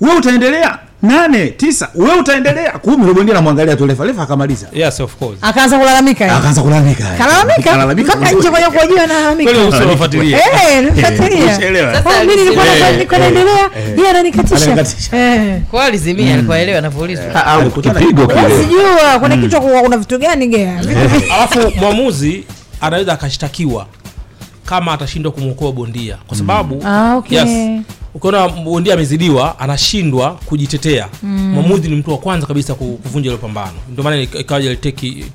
wewe utaendelea? Nane tisa. Wewe utaendelea? Kumi yule bondia anamwangalia tu refa refa akamaliza. Yes of course. Akaanza kulalamika akaanza kulalamika. Kalalamika? Nje kwenye kuajia nalalamika kweli usiwafuatilie Eh, nifuatilia. Sasa Ah, mimi nilikuwa nilikuwa naendelea yeye ananikatisha. Ananikatisha. Eh. kwa alizimia alikuwa elewa anavyoulizwa au kipigo kile. Sijua kuna kichwa kuna vitu gani gea? Alafu mwamuzi anaweza akashtakiwa kama atashindwa kumwokoa bondia. Kwa sababu Ah, okay. yes, ukiona bondia amezidiwa anashindwa kujitetea. Mwamuzi ni mtu wa kwanza kabisa ku- kuvunja ile pambano. Ndio maana ika- ikawaja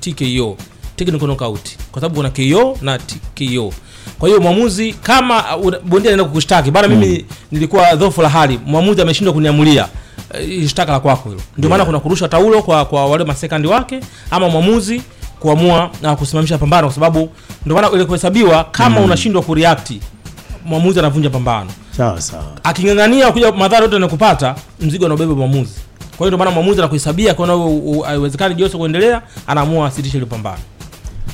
TKO technical knockout kwa sababu kuna KO na TKO kwa hiyo mwamuzi kama uh, una- bondia anaenda kukushtaki bana mimi nilikuwa dhofu la hali mwamuzi ameshindwa kuniamulia eh, shtaka la kwako hilo. Ndio maana kuna kurusha taulo kwa kwa wale masekandi wake ama mwamuzi kuamua na kusimamisha pambano kwa sababu ndio maana ile kuhesabiwa kama unashindwa kureact mwamuzi anavunja pambano. Sawa sawa. Aking'ang'ania kuja madhara yote anakupata mzigo anaubeba mwamuzi. Kwa hiyo ndio maana mwamuzi anakuhesabia kwa hiyo haiwezekani Jose kuendelea anaamua asitishe ile pambano.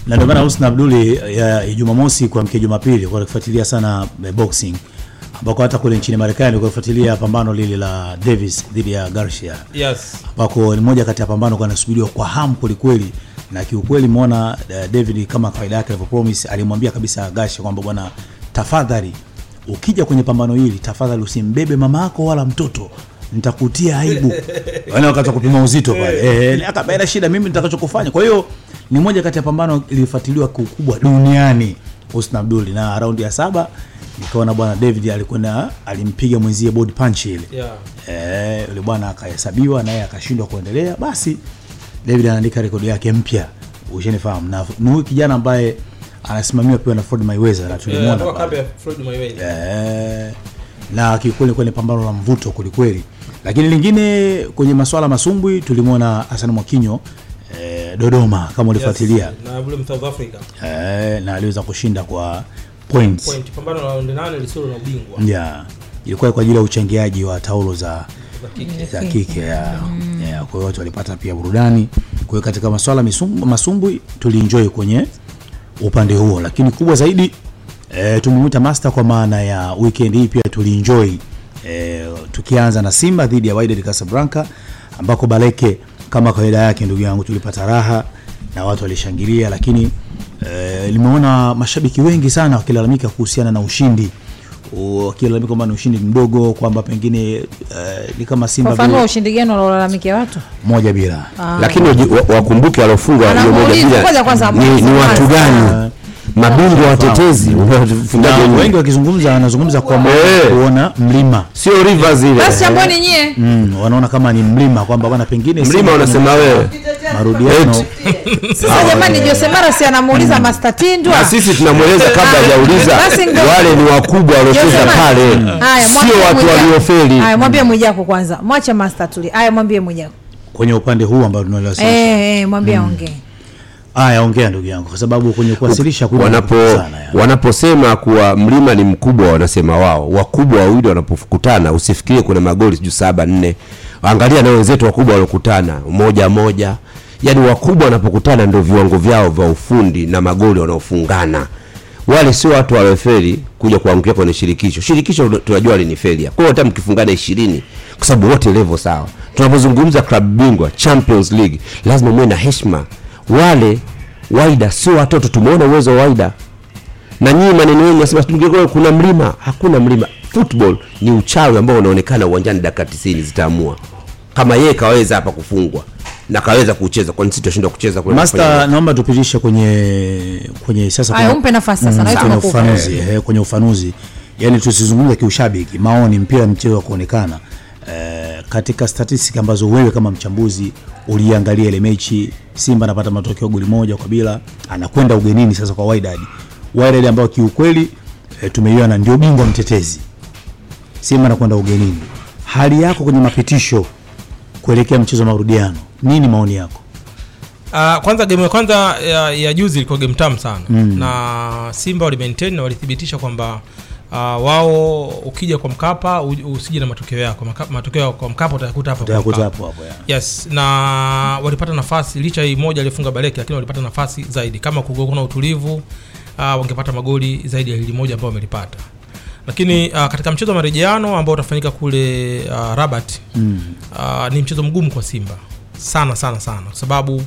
Na ndio maana Husna Abduli ya Jumamosi kuamkia Jumapili kwa kufuatilia sana eh, boxing. Ambako hata kule nchini Marekani kwa kufuatilia pambano lile la Davis dhidi ya Garcia. Yes. Ambako ni moja kati ya pambano kwa nasubiriwa kwa hamu kwelikweli na kiukweli muona uh, David kama kawaida yake alivyopromise alimwambia kabisa Gashe kwamba bwana tafadhali ukija kwenye pambano hili tafadhali usimbebe mama yako wala mtoto. Nitakutia aibu. Wale wakati wa kupima uzito pale. Eh, akabaina shida mimi nitakachokufanya. Kwa hiyo ni moja kati ya pambano ilifuatiliwa kiukubwa duniani. Husna Abdul na raundi ya saba nikaona bwana David alikwenda alimpiga mwenzie body punch ile. Yeah. Eh, yule bwana akahesabiwa naye akashindwa kuendelea. Basi david anaandika rekodi yake mpya. Ushanifahamu. Na ni huyu kijana ambaye anasimamiwa pia na Floyd Mayweather na tulimwona. Eh, na kiukweli kwenye pambano la mvuto kwelikweli. Lakini lingine kwenye maswala masumbwi tulimwona Hassan Mwakinyo eh, Dodoma kama ulifuatilia. Na yule South Africa eh, na aliweza kushinda kwa points. Point. Pambano la round 8 lisilo na ubingwa. Yeah. ilikuwa kwa ajili ya uchangiaji wa taulo za za kike. Kwa hiyo watu walipata pia burudani. Kwa hiyo katika maswala masumbwi tulienjoy kwenye upande huo. Lakini kubwa zaidi e, tumemwita master kwa maana ya weekend hii pia tulienjoy e, tukianza na simba dhidi ya Wydad Casablanca ambako baleke kama kawaida yake ndugu yangu tulipata raha na watu walishangilia. Lakini e, limeona mashabiki wengi sana wakilalamika kuhusiana na ushindi wakilalamika kwamba ni ushindi mdogo kwamba pengine uh, ni kama Simba fafanua Mfano ushindi gani wanaolalamikia watu? moja bila. Ah. lakini wakumbuke waliofunga hiyo moja bila ni, ni watu gani mabingwa watetezi. Wengi wakizungumza wanazungumza kwa maana Eh. kuona mlima. Sio rivers ile basi amboni nyie. Mm, wanaona kama ni mlima kwamba bwana pengine mlima unasema wewe. Marudiano. Sasa jamani josemara si anamuuliza master tindwa. Na sisi tunamweleza kabla hajauliza. wale ni wakubwa waliocheza pale. Sio watu waliofeli. Haya mwambie mwijako kwanza. Mwache master tuli. Haya mwambie mwijako kwenye upande huu ambao tunaliwasilisha eh eh mwambie aongee haya ongea ndugu yangu kwa sababu kwenye kuwasilisha kuna wanapo wanaposema kuwa mlima ni mkubwa wanasema wao. Wakubwa wawili wanapokutana usifikirie kuna magoli sijui saba nne. Angalia na wenzetu wakubwa waliokutana moja moja. Yaani wakubwa wanapokutana ndio viwango vyao vya ufundi na magoli wanaofungana. Wale sio watu waliofeli kuja kuangukia kwenye shirikisho. Shirikisho tunajua ni failure kwa hiyo hata mkifungana ishirini kwa sababu wote level sawa. Tunapozungumza klabu bingwa champions league lazima muwe na heshima wale waida sio watoto tumeona uwezo wa waida. Na nyinyi maneno yenu nasema kuna mlima. Hakuna mlima. Football ni uchawi ambao unaonekana uwanjani dakika 90 zitaamua. Kama yeye kaweza hapa kufungwa na kaweza kucheza kwa sisi tutashindwa kucheza kule Master, naomba tupitishe kwenye kwenye sasa kwa umpe nafasi sasa, Mm, na kwenye ufanuzi eh, kwenye ufanuzi. Yani tusizungumze kiushabiki maoni mpira mchezo wa kuonekana eh, katika statistic ambazo wewe kama mchambuzi uliangalia ile mechi Simba anapata matokeo goli moja kwa bila anakwenda ugenini sasa kwa Wydad. Wydad ambao kiukweli eh, tumeiona ndio bingwa mtetezi. Simba anakwenda ugenini. Hali yako kwenye mapitisho kuelekea mchezo wa marudiano nini maoni yako? Uh, kwanza game ya kwanza ya, ya juzi ilikuwa game tamu sana. Mm. na Simba wali maintain na walithibitisha kwamba uh, wao ukija kwa Mkapa usije na matokeo yako matokeo kwa Mkapa utayakuta hapa kwa Mkapa. hapo Yes, na walipata nafasi licha hii moja alifunga Baleki, lakini walipata nafasi zaidi. Kama kungekuwa na utulivu uh, wangepata magoli zaidi ya hili moja ambao wamelipata. Lakini uh, katika mchezo wa marejeano ambao utafanyika kule uh, Rabat mm. uh, ni mchezo mgumu kwa Simba sana sana sana, kwa sababu uh,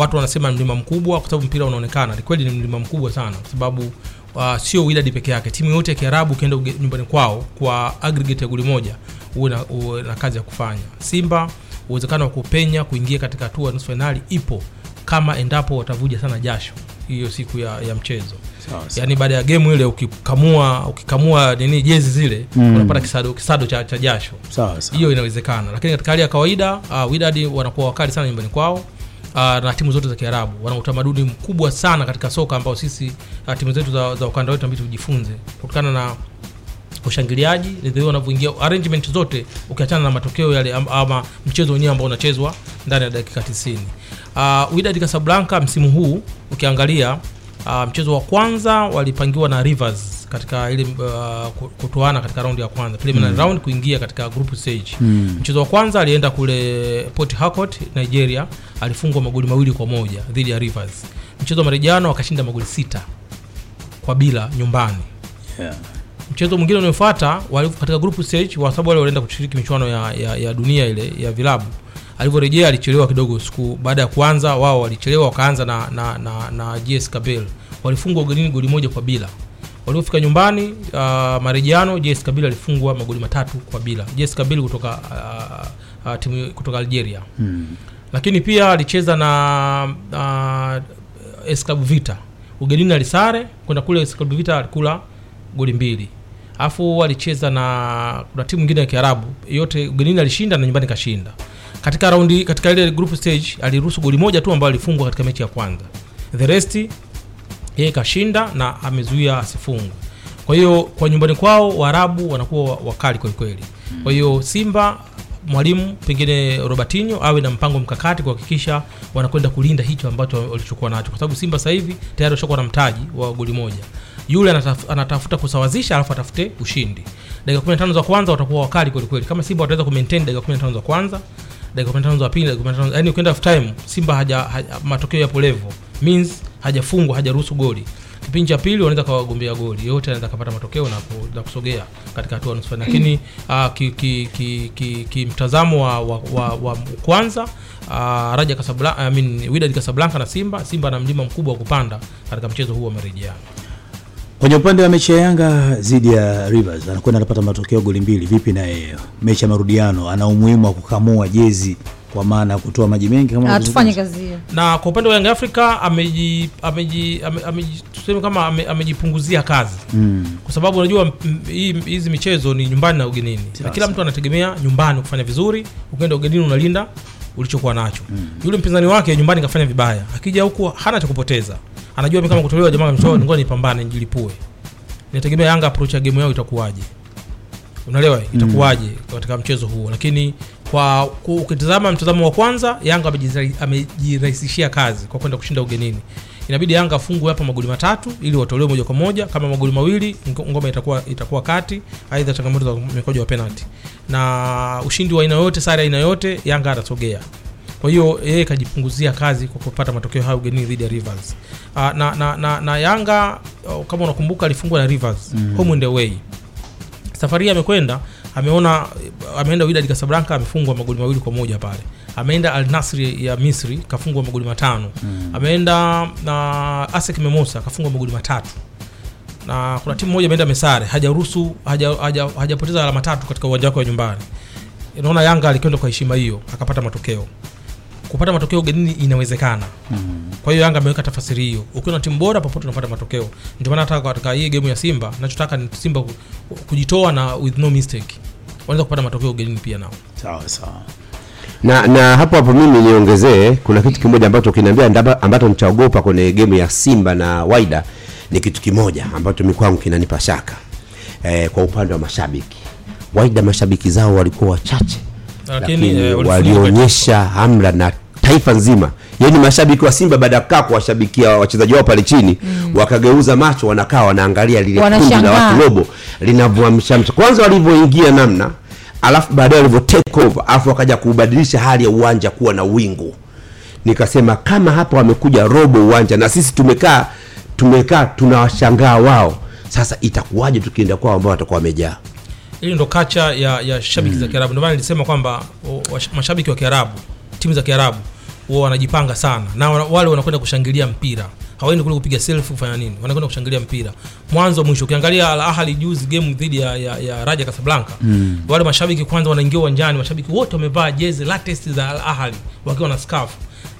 watu wanasema mlima mkubwa, kwa sababu mpira unaonekana. Ni kweli ni mlima mkubwa sana, kwa sababu uh, sio Wydad peke yake. Timu yote ya Kiarabu ukienda nyumbani kwao kwa aggregate ya goli moja, uwe na, uwe na kazi ya kufanya. Simba uwezekano wa kupenya kuingia katika hatua nusu fainali ipo kama endapo watavuja sana jasho hiyo siku ya, ya mchezo sawa. yaani baada ya gemu ile ukikamua ukikamua nini jezi zile Mm. unapata kisado, kisado cha, cha jasho hiyo inawezekana lakini katika hali ya kawaida uh, Wydad wanakuwa wakali sana nyumbani kwao uh, na timu zote za Kiarabu. Wana utamaduni mkubwa sana katika soka ambao sisi uh, timu zetu za, za ukanda wetu inabidi tujifunze. Kutokana na ushangiliaji ndio wanavyoingia arrangement zote ukiachana na matokeo yale am- ama mchezo wenyewe ambao unachezwa ndani ya dakika 90 uh, Wydad Casablanca msimu huu ukiangalia uh, mchezo wa kwanza walipangiwa na Rivers katika ile uh, kutoana katika raundi ya kwanza preliminary round kuingia katika group stage Mm. mchezo wa kwanza alienda kule Port Harcourt Nigeria alifungwa magoli mawili kwa moja dhidi ya Rivers mchezo wa marejano akashinda magoli sita kwa bila nyumbani yeah. mchezo mwingine unaofuata katika group stage kwa sababu wale walienda kushiriki michuano ya, ya, ya dunia ile ya vilabu alivyorejea alichelewa kidogo siku baada ya kuanza wao walichelewa wakaanza na, na, na, na JS Kabel. Walifungwa ugenini goli moja kwa bila. Waliofika nyumbani uh, marejeano JS Kabel alifungwa magoli matatu kwa bila. JS Kabel kutoka uh, uh, timu kutoka Algeria. Hmm. lakini pia alicheza na uh, AS Club Vita. Ugenini alisare kwenda kule AS Club Vita alikula goli mbili. Alafu alicheza na kuna timu nyingine ya Kiarabu. Yote ugenini alishinda na nyumbani kashinda katika raundi katika ile group stage aliruhusu goli moja tu ambayo alifungwa katika mechi ya kwanza. The rest yeye kashinda na amezuia asifungwe kwa hiyo kwa nyumbani kwao waarabu wanakuwa wakali kwelikweli kwa hiyo simba mwalimu pengine robertinho awe na mpango mkakati kuhakikisha wanakwenda kulinda hicho ambacho walichokuwa nacho. Kwa sababu simba sasa hivi tayari washakuwa na mtaji wa goli moja. Yule anataf, anatafuta kusawazisha alafu atafute ushindi. Dakika 15 za kwanza watakuwa wakali kwelikweli kama simba wataweza kumaintain dakika 15 za kwanza dakika 15 za pili dakika 15 yani ukienda half time simba haja, haja matokeo yapo level. Means hajafungwa hajaruhusu goli. Kipindi cha pili wanaweza kawagombea goli. Yote anaweza kapata matokeo na, na kusogea katika hatua nusu lakini kimtazamo ki, ki, ki, ki mtazamo wa, wa, wa, wa kwanza uh, raja Casablanca, I mean, Wydad Casablanca na simba. Simba ana mlima mkubwa wa kupanda katika mchezo huu wa marejeano kwenye upande wa mechi ya Yanga dhidi ya Rivers anakwenda anapata matokeo goli mbili. Vipi naye mechi ya marudiano, ana umuhimu wa kukamua jezi kwa maana ya kutoa maji mengi kama atufanye kazi hiyo. Na kwa upande wa Young Africa ameji ameji ameji- tuseme kama ame- amejipunguzia kazi. Mm. kwa sababu unajua hizi michezo ni nyumbani na ugenini. Na kila mtu anategemea nyumbani kufanya vizuri ukienda ugenini unalinda ulichokuwa nacho. Yule mpinzani wake nyumbani kafanya vibaya. Akija huku hana cha kupoteza anajua mimi kama kutolewa jamaa mchoa ngoja nipambane nijilipue. Inategemea Yanga approach ya game yao itakuwaje. Unaelewa? Itakuwaje katika mchezo huo. Lakini kwa ukitazama mtazamo wa kwanza Yanga amejirahisishia kazi kwa kwenda kushinda ugenini. Inabidi Yanga afungwe hapa magoli matatu ili watolewe moja kwa moja. Kama magoli mawili ngoma itakuwa itakuwa kati. Aidha changamoto za mikojo wa penalty. Na ushindi wa aina yote sare aina yote Yanga atasogea kwa hiyo yeye kajipunguzia kazi kwa kupata matokeo hayo ugenini dhidi ya Rivers. Uh, na, na, na, na Yanga uh, kama unakumbuka alifungwa na Rivers mm. home and away. Safari amekwenda ameona ameenda Wydad Casablanca amefungwa magoli mawili kwa moja pale. Ameenda Al ya Misri kafungwa magoli matano. Mm. ameenda na ASEC Mimosas kafungwa magoli matatu. Na kuna timu moja ameenda Mesare hajaruhusu haja- haja- alama tatu katika uwanja wake wa nyumbani. Naona Yanga alikwenda kwa heshima hiyo akapata matokeo kupata matokeo ugenini inawezekana. Kwa hiyo Yanga ameweka tafasiri hiyo. Ukiwa na timu bora popote unapata matokeo. Ndio maana hata katika hii game ya Simba nachotaka ni Simba kujitoa na with no mistake. Wanaweza kupata matokeo ugenini pia nao. Sawa sawa. Na na hapo hapo mimi niongezee kuna kitu kimoja ambacho kinaambia ndaba- ambacho nitaogopa kwenye game ya Simba na Waida ni kitu kimoja ambacho mimi kwangu kinanipa shaka. Eh, kwa upande wa mashabiki. Waida mashabiki zao walikuwa wachache Lakini, lakini, eh, walionyesha hamla na taifa nzima. Yaani mashabiki wa Simba baada ya kukaa kuwashabikia wachezaji wao pale chini wakageuza macho wanakaa wanaangalia lile kundi la watu robo linavyoamshamsha kwanza walivyoingia namna alafu baadaye walivyo take over alafu wakaja kubadilisha hali ya uwanja kuwa na wingu. Nikasema kama hapa wamekuja robo uwanja na sisi tumekaa tumekaa tunawashangaa wao sasa itakuwaje tukienda kwao ambao watakuwa wamejaa? Hili ndo kacha ya, ya shabiki za Kiarabu. Ndio maana nilisema kwamba mashabiki wa Kiarabu, timu za Kiarabu wao wanajipanga sana. Na wale wanakwenda kushangilia mpira, hawaendi kule kupiga selfie kufanya nini, wanakwenda kushangilia mpira. Mwanzo mwisho. Ukiangalia Al Ahly juzi game dhidi ya, ya, ya Raja Casablanca. Mm. wale mashabiki kwanza wanaingia uwanjani, mashabiki wote wamevaa jezi latest za Al Ahly wakiwa na scarf.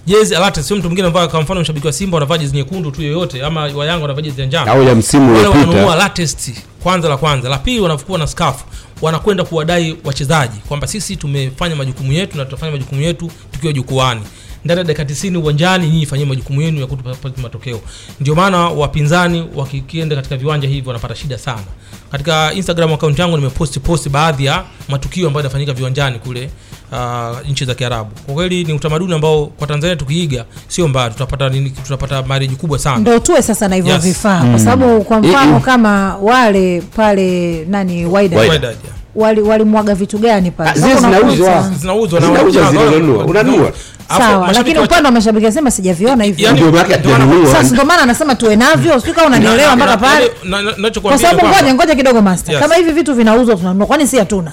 Jezi alate, sio mtu mwingine ambaye, Kwa mfano mshabiki wa Simba anavaa jezi nyekundu tu yoyote, ama wa Yanga anavaa jezi ya njano. Au ya msimu wale wananunua latest kwanza la kwanza. La pili wanakuwa na scarf wanakwenda kuwadai wachezaji kwamba sisi tumefanya majukumu yetu na tutafanya majukumu yetu tukiwa jukwani ndani ya dakika 90 uwanjani nyinyi fanyeni majukumu yenu ya kutupa matokeo. Ndio maana wapinzani wakienda katika viwanja hivi wanapata shida sana. Katika instagram account yangu nimeposti posti baadhi ya matukio ambayo yanafanyika viwanjani kule uh, nchi za kiarabu. Kwa kweli ni utamaduni ambao kwa tanzania tukiiga sio mbaya. Tutapata nini? Tutapata mariji kubwa sana. Ndo tuwe sasa na hivyo Yes. vifaa. Kwa sababu kwa mfano kama wale pale nani Wydad Wydad, wali walimwaga vitu gani pale? Ah, zile zinauzwa. zinauzwa na Zinauzwa, wana- wana- zinanunua. Unanunua. Sawa lakini wa- upande wa mashabiki anasema sijaviona hivyo. Ndio maana sasa ndio anasema tuwe navyo sijui kama unanielewa Na- mpaka pale. kwa sababu ngoja ngoja kidogo master. Yes. kama hivi vitu vinauzwa tunanunua. Kwani si hatuna?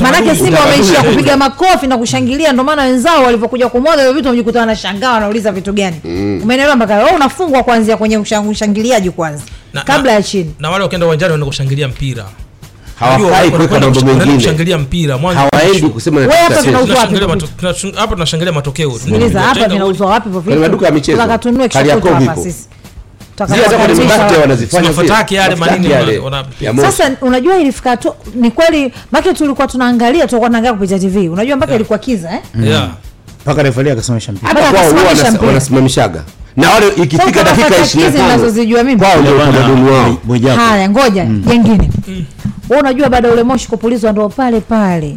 Maanake simba wameishia kupiga makofi na kushangilia ndio maana wenzao walivyokuja kumwaga hivyo vitu wamejikuta wanashangaa wanauliza vitu gani. Umeelewa mpaka? Wewe unafungwa kuanzia kwenye ushangiliaji kwanza kabla ya chini. na wale wakienda uwanjani wanaenda kushangilia mpira hawafai kuweka mambo mengine. kushangilia mpira mwanzo hawaendi kusema Wewe hapa wapi Tunashangilia hapa matokeo. Sikiliza hapa vinauzwa wapi hivyo Kwenye maduka ya michezo. tukatunue kutu hapa sisi. Sasa unajua ilifika tu ni kweli make tulikuwa tunaangalia tulikuwa tunaangalia kupitia tv unajua mpaka ilikuwa kiza eh? Yeah. mpaka refali akasimamisha mpira. wanasimamishaga na wale ikifika dakika fataki hizi 25 ninazozijua mimi. kwao ndio utamaduni wao. haya ngoja jengine wewe unajua baada ya ule moshi kupulizwa ndo pale pale.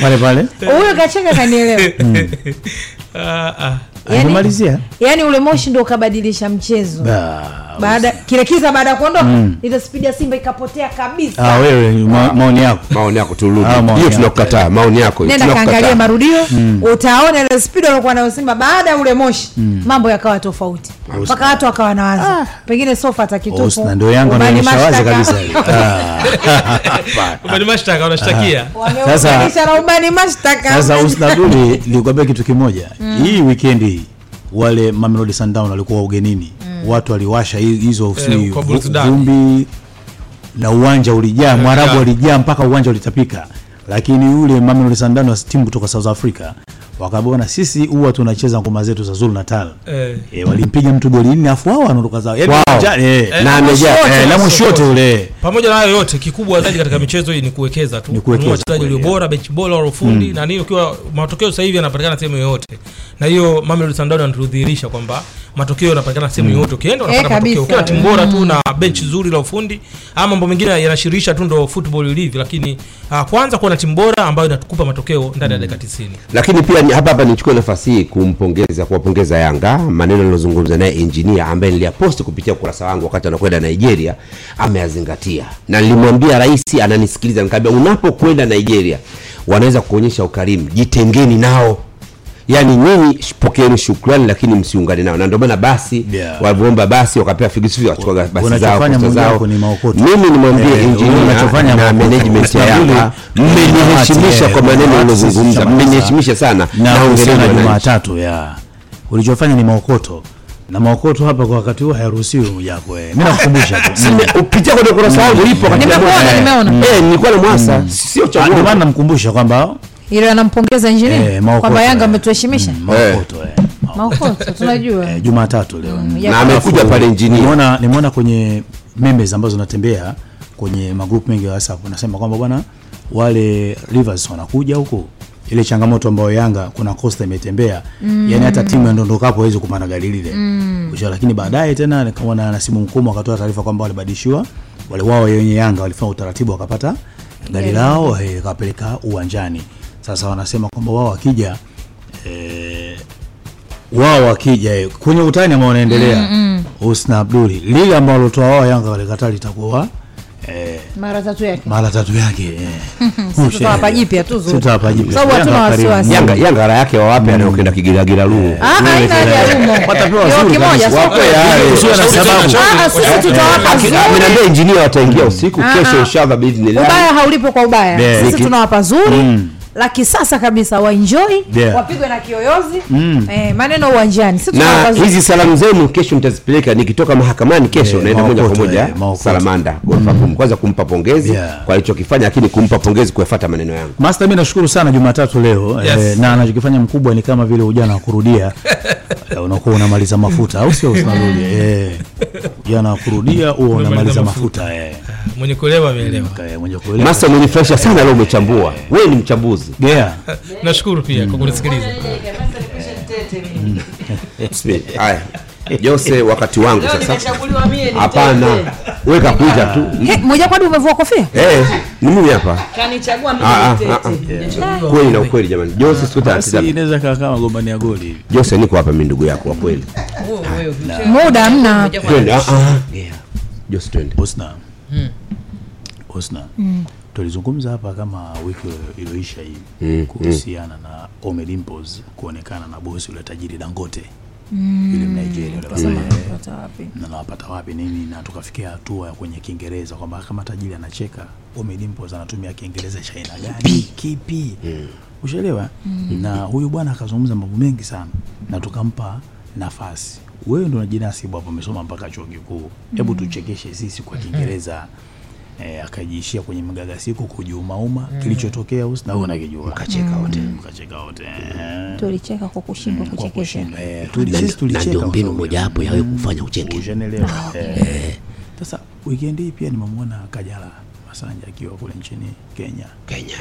Pale pale? Huyo kacheka kanielewa Ah, ah. yani, yani ule moshi ndo ukabadilisha mchezo. Ba- baada kile kiza baada ya kuondoka ile spidi ya simba ikapotea kabisa. Ah, wewe ma, maoni yako. Maoni yako turudi. Ah, hiyo tunakukataa maoni yako hiyo, nenda kaangalia marudio utaona ile spidi aliyokuwa nayo simba baada ya ule moshi mambo yakawa tofauti. Mpaka watu wakawa nawaza pengine sofa atakitupo. Na ndio Yanga ubani anaonyesha wazi kabisa. Ah. Ubani mashtaka wanashtakia Sasa na ubani mashtaka. sasa usnaduli nilikwambia kitu kimoja. Hii weekend hii wale Mamelodi Sundowns walikuwa ugenini. Watu waliwasha hizo Eh, vumbi na uwanja ulijaa mwarabu yeah. walijaa mpaka uwanja ulitapika. Lakini yule Mamelodi Sundowns timu kutoka South Africa wakabona sisi huwa tunacheza ngoma zetu za Zulu Natal. Eh. E, walimpiga mtu goli nne afu wao wanaondoka zao. Yani wow. ja- e, Na amejaa. e, na mwishote ule. Pamoja na hayo yote kikubwa zaidi katika michezo hii ni kuwekeza tu. Ni kuwekeza. Kununua wachezaji walio bora benchi bora wa ufundi na nini ukiwa matokeo sasa hivi yanapatikana sehemu yoyote. Na hiyo Mamelodi Sundowns anatudhihirisha kwamba matokeo yanapatikana sehemu yoyote. Ukienda unapata Eh, matokeo. ukiwa timu bora tu na benchi zuri la ufundi ama mambo mengine yanashirisha tu ndo football ilivyo lakini ah, kwanza kuwa na timu bora ambayo inatukupa matokeo ndani ya dakika 90 lakini pia ni- hapa hapa nichukue nafasi hii kumpongeza kuwapongeza Yanga. Maneno nilozungumza naye engineer ambaye niliyaposti kupitia ukurasa wangu wakati anakwenda Nigeria ameyazingatia. Na nilimwambia rais ananisikiliza nikamwambia unapokwenda Nigeria wanaweza kuonyesha ukarimu. Jitengeni nao yaani nyinyi pokeeni shukrani lakini msiungane nao. Na ndio maana basi Yeah. walivyoomba basi wakapewa figisu wakachukua basi zao zao. wako ni maokoto. mimi nimwambie injinia na management ya Yanga mmeniheshimisha Eh, kwa maneno ulozungumza tushamaliza. mmeniheshimisha sana. na na hongereni kuhusiana na wananchi. Jumatatu ya. Ulichofanya ni maokoto. Na maokoto hapa kwa wakati huu hayaruhusiwi Mwijaku eh. mimi nakukumbusha tu. Upitia kwenye kurasa yangu ipo, wakati nimeona. Eh, nilikuwa na mwasa. Sio cha Ah, maana namkumbusha kwamba ile anampongeza eh, injinia kwamba Yanga eh. ametuheshimisha? Mm, maokoto eh. tunajua. Eh, Jumatatu leo. Na amekuja pale engineer. Nimeona nimeona kwenye memes ambazo natembea kwenye magrupu mengi ya WhatsApp nasema kwamba bwana wale Rivers wanakuja huko. Ile changamoto ambayo Yanga kuna Costa imetembea. Mm. yani hata timu ya ndondokapo hawezi kupanda gari lile. Mm. lakini baadaye tena kama na simu Mkumu akatoa taarifa kwamba walibadilishiwa wale wao wenye Yanga walifanya utaratibu wakapata gari lao eh, kapeleka uwanjani sasa wanasema kwamba wao wakija eh, wao wakija eh, kwenye utani ambao unaendelea mm, Husna Abduli lile ambalo walotoa wao Yanga walikataa litakuwa eh, mara tatu yake mara tatu yake eh. Tutawapa jipya tu zuri. Tutawapa jipya. Sababu hatuna Yanga wasiwasi. Yanga yake wawape Ah, ya. Watapewa zuri kimoja, sio yale, na sababu. Ah, ah, sisi tutawapa zuri. ameniambia engineer wataingia usiku kesho inshallah ubaya haulipo kwa ubaya sisi tunawapa zuri Mm. La kisasa kabisa waenjoy Yeah. wapigwe na kiyoyozi. Eh, maneno uwanjani. Na hizi salamu zenu kesho nitazipeleka nikitoka mahakamani kesho yeah, naenda moja kwa moja eh, salamanda. Mm. Kwanza kumpa pongezi Yeah. kwa alichokifanya lakini kumpa pongezi kuyafata maneno yangu. Master, mi nashukuru sana Jumatatu leo. Yes. eh, na anachokifanya mkubwa ni kama vile ujana wa kurudia. Eh, unakuwa unamaliza mafuta au sio? Usinarudi eh, ujana wa kurudia huo unamaliza mafuta. eh, mwenye kuelewa ameelewa eh, mwenye kuelewa. Masa fresha sana leo umechambua. Wewe ni mchambuzi Gea nashukuru pia kwa kunisikiliza. Haya. Jose wakati wangu sasa. hapana. Wewe kakuja tu. He, moja kwadi umevua kofia? Eh ni mimi hapa. Kanichagua mimi Ah, ah, ah, kweli na ukweli jamani. Jose inaweza kaa kama gombania goli hivi. Jose niko hapa mimi ndugu yako wa kweli. Wewe, wewe, ukicheza- muda hamna. Twende ah ah. Jose twende. Husna Husna tulizungumza hapa kama wiki iliyoisha hii Mm, kuhusiana na Omelimpos kuonekana na bosi yule tajiri Dangote. Yule Mnigeria yule nawapata wapi? Nini, na tukafikia hatua ya kwenye Kiingereza kwamba kama tajiri anacheka Omelimpos anatumia Kiingereza cha aina gani? Kipi, ushaelewa? Na huyu bwana akazungumza mambo mengi sana na tukampa nafasi. Wewe ndo unajinasibu hapo, umesoma mpaka chuo kikuu, hebu tuchekeshe sisi kwa Kiingereza. Eh, akajiishia kwenye mgagasiko kujiumauma kilichotokea usi na wewe unakijua. Mkacheka wote. mkacheka wote. Eh. tulicheka kwa kushindwa mm. kuchekesha. eh, tuli- sisi tulicheka ndio mbinu moja hapo ya kufanya ucheke. Ushanelewa. Eh. Sasa weekend hii pia nimemwona Kajala Masanja akiwa kule nchini Kenya, Kenya.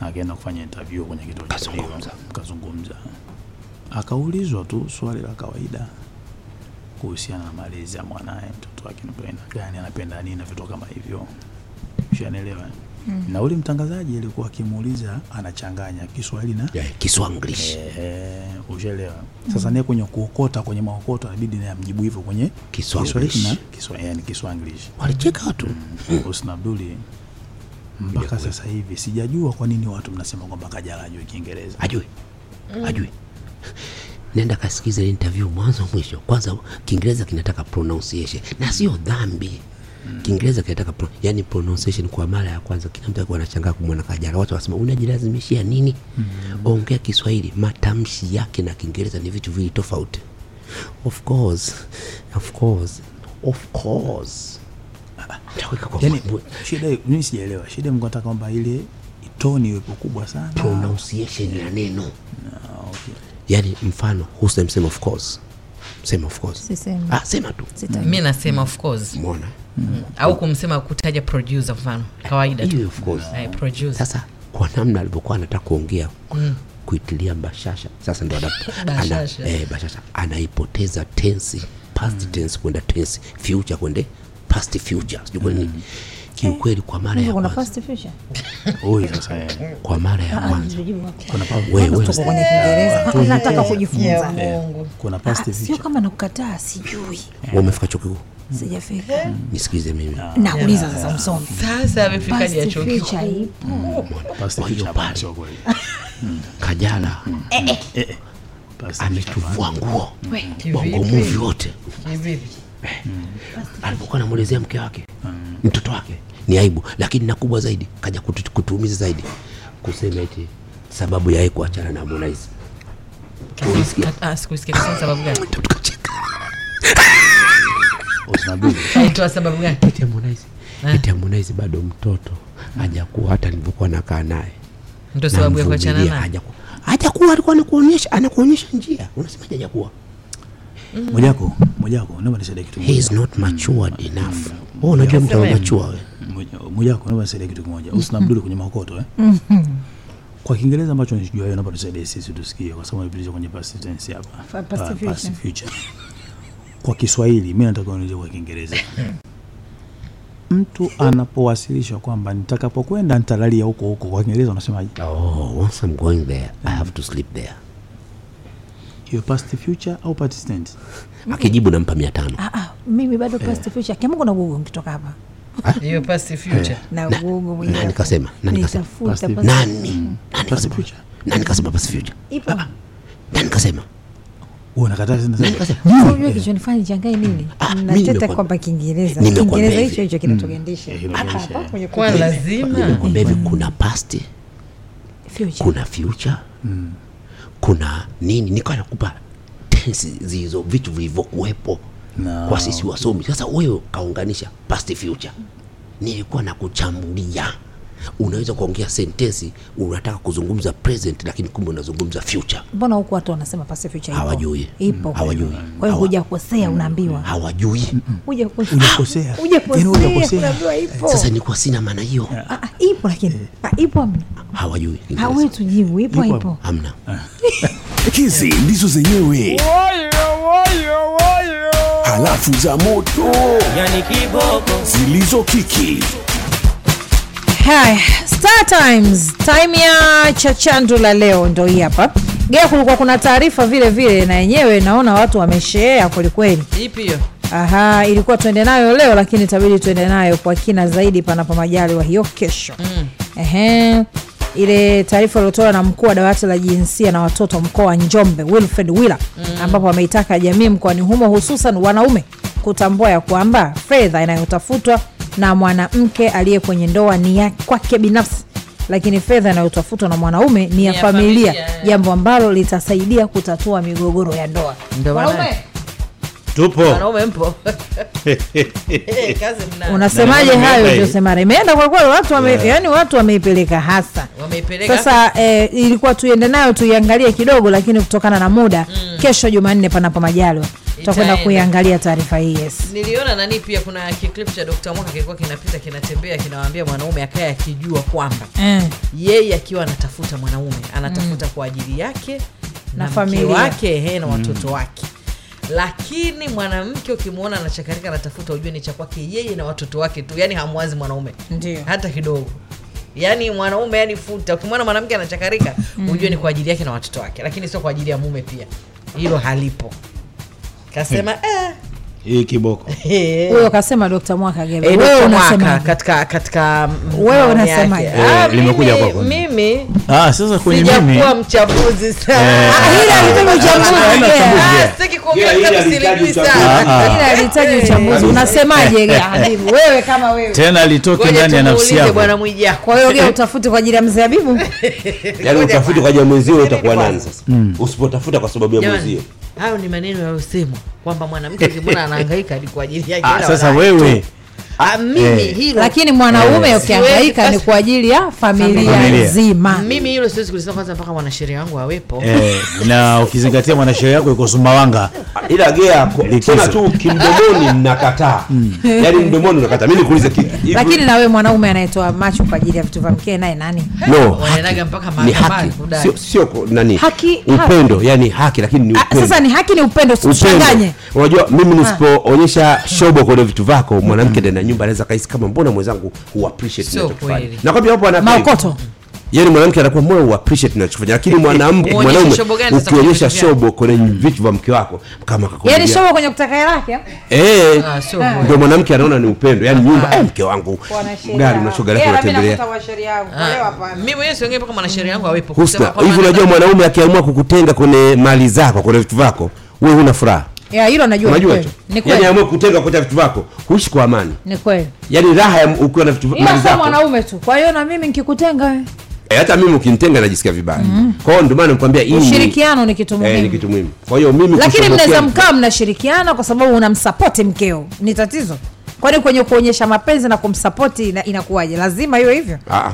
Akaenda kufanya interview kwenye kituo cha Kazungumza. redio, kazungumza, akaulizwa tu swali la kawaida kuhusiana na malezi ya mwanaye, mtoto wake ni gani, anapenda nini na vitu kama hivyo, ushanelewa. Na ule mtangazaji alikuwa akimuuliza anachanganya Kiswahili na yeah, Kiswanglish. Eh, ushaelewa. Sasa naye kwenye kuokota kwenye maokoto inabidi naye amjibu hivyo kwenye Kiswahili na Kiswahili yani Kiswanglish. walicheka watu. Husna Abduli mpaka sasa hivi sijajua kwa nini watu mnasema kwamba Kajala hajui Kiingereza. ajui ajui nenda kasikize interview mwanzo mwisho. Kwanza kiingereza kinataka pronunciation. Na sio dhambi kiingereza kinataka pro, yani pronunciation kwa mara ya kwanza kila mtu alikuwa anashangaa kumwona kajala. Watu wanasema unajilazimishia nini? Ongea kiswahili matamshi yake na kiingereza ni vitu vili tofauti. Of course of course of course. Yani shida mimi sijaelewa. Shida mko nataka kwamba ile toni iwepo kubwa sana. Pronunciation ya neno. Yani mfano husna msema of course? Sema of course. Ah, sema tu. Mimi nasema of course mona au kumsema kutaja producer mfano kawaida tu. Of course. Eh, producer. Sasa kwa namna alivyokuwa anataka kuongea kuitilia bashasha sasa ndo ana, ana, Bashasha. eh, bashasha. Anaipoteza tensi past tense kwenda tense future kwende past future. Sijui kwa nini. Kiukweli kwa mara ya kwanza. past future? oi sasa eh, kwa mara ya Ah, kwanza. kuna wewe wewe. Tuko kwenye Kiingereza. Ah, nataka kujifunza. kuna past future Sio kama nakukataa, sijui. wewe umefika chuo kikuu Sijafika. nisikize mimi. Nauliza sasa msomi. sasa amefika ni chuo kikuu ipo. past Kwa hiyo future pale. hapana, sio kweli kajala ametuvua nguo. Kivipi? bongo muvi wote alipokuwa anamwelezea mke wake mtoto wake ni aibu lakini na kubwa zaidi kaja kutu, kutuumiza zaidi. Kusema eti sababu ya yeye kuachana na Harmonize. Ulisikia? Ah, sikusikia sababu gani? Tukacheka. aitoa sababu gani? Eti Harmonize. Eti Harmonize bado mtoto hajakuwa hata nilivyokuwa nakaa naye. Ndio sababu ya kuachana naye? hajakuwa. Hajakuwa alikuwa anakuonyesha anakuonyesha njia. Unasemaje hajakuwa? Mojako, Mojako, naomba nisaidie kitu he is not matured enough. Wewe unajua mtu anamachua wewe. Moja- Mojako, naomba nisaidie kitu kimoja. Usina mdudu kwenye makoto eh? Kwa Kiingereza ambacho nisijua wewe naomba tusaidie sisi tusikie kwa sababu nipitisha kwenye past tense hapa. Past future. Kwa Kiswahili mimi nataka uniulize kwa Kiingereza. Mtu anapowasilisha kwamba nitakapokwenda nitalalia huko huko, kwa Kiingereza unasemaje? oh once I'm going there I have to sleep there Hiyo past future au past tense? akijibu nampa mia tano Ah, ah, mimi bado past future. Kama kuna Google nikitoka hapa. hiyo past future Na Google mwenyewe. Na nikasema, na nikasema. Nani nani Past future. nani kasema past future Ipo. nani kasema unakataa tena sasa? Unajua kichonifanya nichangae nini? Ah, Nateta kwamba Kiingereza. Kiingereza hicho hicho kinatugandisha. Eh, Hapa hapa kwenye kwa lazima nimekwambia hivi kuna past future. kuna future kuna nini nikawa nakupa tensi zilizo vitu vilivyokuwepo No. kwa sisi wasomi sasa wewe kaunganisha past future nilikuwa na kuchambulia unaweza kuongea sentensi unataka kuzungumza present lakini kumbe unazungumza future Mbona huku watu wanasema past future ipo? Hawajui. Ipo. hawajui Kwa hiyo hujakosea unaambiwa. hawajui Hujakosea. Hujakosea. Ah, Hujakosea. Yaani. Unaambiwa ipo. sasa nilikuwa sina maana hiyo Ah, ah, ipo lakini. Ah, ipo amna. hawajui Kiingereza. Hawe tujibu ipo Ipo. amna. hizi ndizo zenyewe halafu za moto yani kiboko zilizo Haya, Star Times, time ya chachandu la leo ndo hii hapa. Gea, kulikuwa kuna taarifa vile vile na yenyewe naona watu wameshea kwelikweli. ipi hiyo Aha, ilikuwa tuende nayo leo lakini itabidi tuende nayo kwa kina zaidi panapo majaliwa hiyo kesho. Mm. Ehe. Ile taarifa iliyotolewa na mkuu wa dawati la jinsia na watoto mkoa wa Njombe Wilfred Wila mm. ambapo ameitaka jamii mkoani humo hususan wanaume kutambua ya kwamba fedha inayotafutwa na mwanamke aliye kwenye ndoa ni ya kwake binafsi. Lakini fedha inayotafutwa na mwanaume ni ya ya familia, familia, eh. jambo ambalo litasaidia kutatua migogoro ya ndoa. Tupo. wanaume mpo? Unasemaje hayo? Josemara imeenda kwa kweli watu wame, yani watu wameipeleka hasa. Wameipeleka sasa eh, ilikuwa tuiende nayo tuiangalie kidogo lakini kutokana na muda kesho jumanne panapo majaliwa tutakwenda kuiangalia taarifa hii yes. Niliona nani pia kuna kiklip cha Dr. Mwaka kilikuwa kinapita kinatembea kinawaambia mwanaume akaye akijua kwamba mm. yeye akiwa anatafuta mwanaume anatafuta kwa ajili yake Na na, familia. wake he na watoto wake. Lakini mwanamke ukimwona anachakarika anatafuta ujue ni cha kwake yeye na watoto wake tu yani hamwazi mwanaume. Ndio. hata kidogo. Yaani mwanaume yani futa. Ukimwona mwanamke anachakarika ujue ni kwa ajili yake na watoto wake lakini sio kwa ajili ya mume pia. Hilo halipo kasema eh, Hii kiboko. eh, huyo kasema Dr. Mwaka Gebe Eh, wewe unasema katika katika Wewe maoni unasemaje? yake. Eh, limekuja kwako. mimi Ah, sasa kwenye mimi sijakuwa mchambuzi sana. Hili uchambuzi. sitaki kuongea silijui sana. Hili unasemaje Habibu wewe kama wewe. Tena litoke ndani ya nafsi yako. bwana Mwijako kwa hiyo Gea utafuti kwa ajili ya mzee Habibu. Yaani utafuti kwa jamii mwenzio utakuwa nani sasa? Usipotafuta kwa sababu ya mwenzio hayo ni maneno yaliyosemwa kwamba mwanamke ukimwona anahangaika ni kwa ajili yake Ah, sasa wewe Ah, mimi Eh. hilo lakini mwanaume Eh. ukihangaika ni kwa ajili ya familia. Familia. nzima. Mimi hilo siwezi kulisema kwanza mpaka mwanasheria wangu awepo. Eh, na ukizingatia mwanasheria yako yuko Sumbawanga ila gea tena tu kimdomoni mnakataa. Yaani mdomoni unakataa. Mimi nikuulize kitu, lakini na wewe mwanaume anayetoa macho kwa ajili ya vitu vya mke naye nani? No wanaendaga mpaka ni mahakamani kudai. Sio, sio nani? Haki- upendo yani haki lakini ni Ah, upendo. sasa ni haki ni upendo. Usichanganye. unajua mimi nisipoonyesha shobo kwenye vitu vyako mwanamke ndani ya nyumba anaweza kaisi kama mbona mwenzangu hu appreciate hapo ana maokoto yani mwanamke anakuwa mbona hu appreciate tunachofanya, lakini mwanamke mwanaume ukionyesha shobo kwenye vitu vya mke wako kama yani akakwambia shobo kwenye kutaka hela yake? Eh. Ah, sio ndio mwanamke anaona ni upendo. Yani nyumba eh, mke wangu gari unashoga lako unatembelea. Ah, mimi mwenyewe siongee mpaka mwanasheria wangu awepo kusema hivi unajua mwanaume akiamua kukutenga kwenye mali zako kwenye vitu vyako wewe huna furaha ya hilo najua. Ni unajua kweli. tu ni kweli. kutenga kwa vitu vyako huishi kwa amani. Ni kweli. Yani raha ya ukiwa na vitu ila sio zako. mwanaume tu. Kwa hiyo na mimi nikikutenga. Eh, hata mimi ukinitenga najisikia vibaya. Kwa hiyo ndio maana nikwambia hii ushirikiano ni kitu eh, ni kitu muhimu. Kwa hiyo mimi lakini mnaweza mkaa mnashirikiana kwa sababu unamsapoti mkeo. Ni tatizo. Kwani kwenye kuonyesha mapenzi na kumsapoti ina, inakuwaje? Lazima hiyo hivyo? Ah,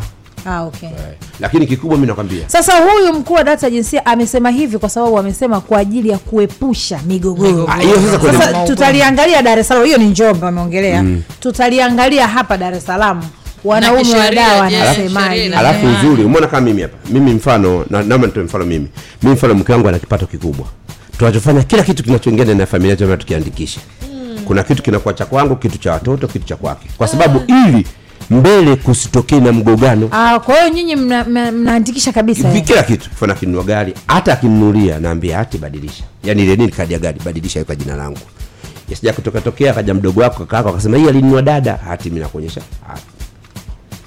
ah, okay. eh, lakini kikubwa mi nakwambia. Sasa huyu mkuu wa data ya jinsia amesema hivi kwa sababu amesema kwa ajili ya kuepusha migogoro. Ah, sasa tutaliangalia dar es salaam. Hiyo ni njombe wameongelea tutaliangalia hapa dar es salaam. Wanaume wa dawa je, wanasemaje? alafu uzuri umeona kama mimi hapa. Mimi mfano na naomba nitoe mfano mimi. Mimi mfano mke wangu ana kipato kikubwa. Tunachofanya kila kitu kinachoingia ndani ya familia tukiandikisha. Mm. kuna kitu kinakuwa cha kwangu kitu cha watoto kitu cha kwake. Kwa sababu ili mbele kusitokee na mgogano. Ah, kwa hiyo nyinyi mna- mna- kabisa eh? kila kitu mfano akinunua gari hata akinunulia naambia ati badilisha. Yani ile nini kadi ya gari? Badilisha weka jina langu. Yasija kutoka tokea akaja mdogo wako kaka yako akasema hii alinunua dada. Hati mimi nakuonyesha. Hati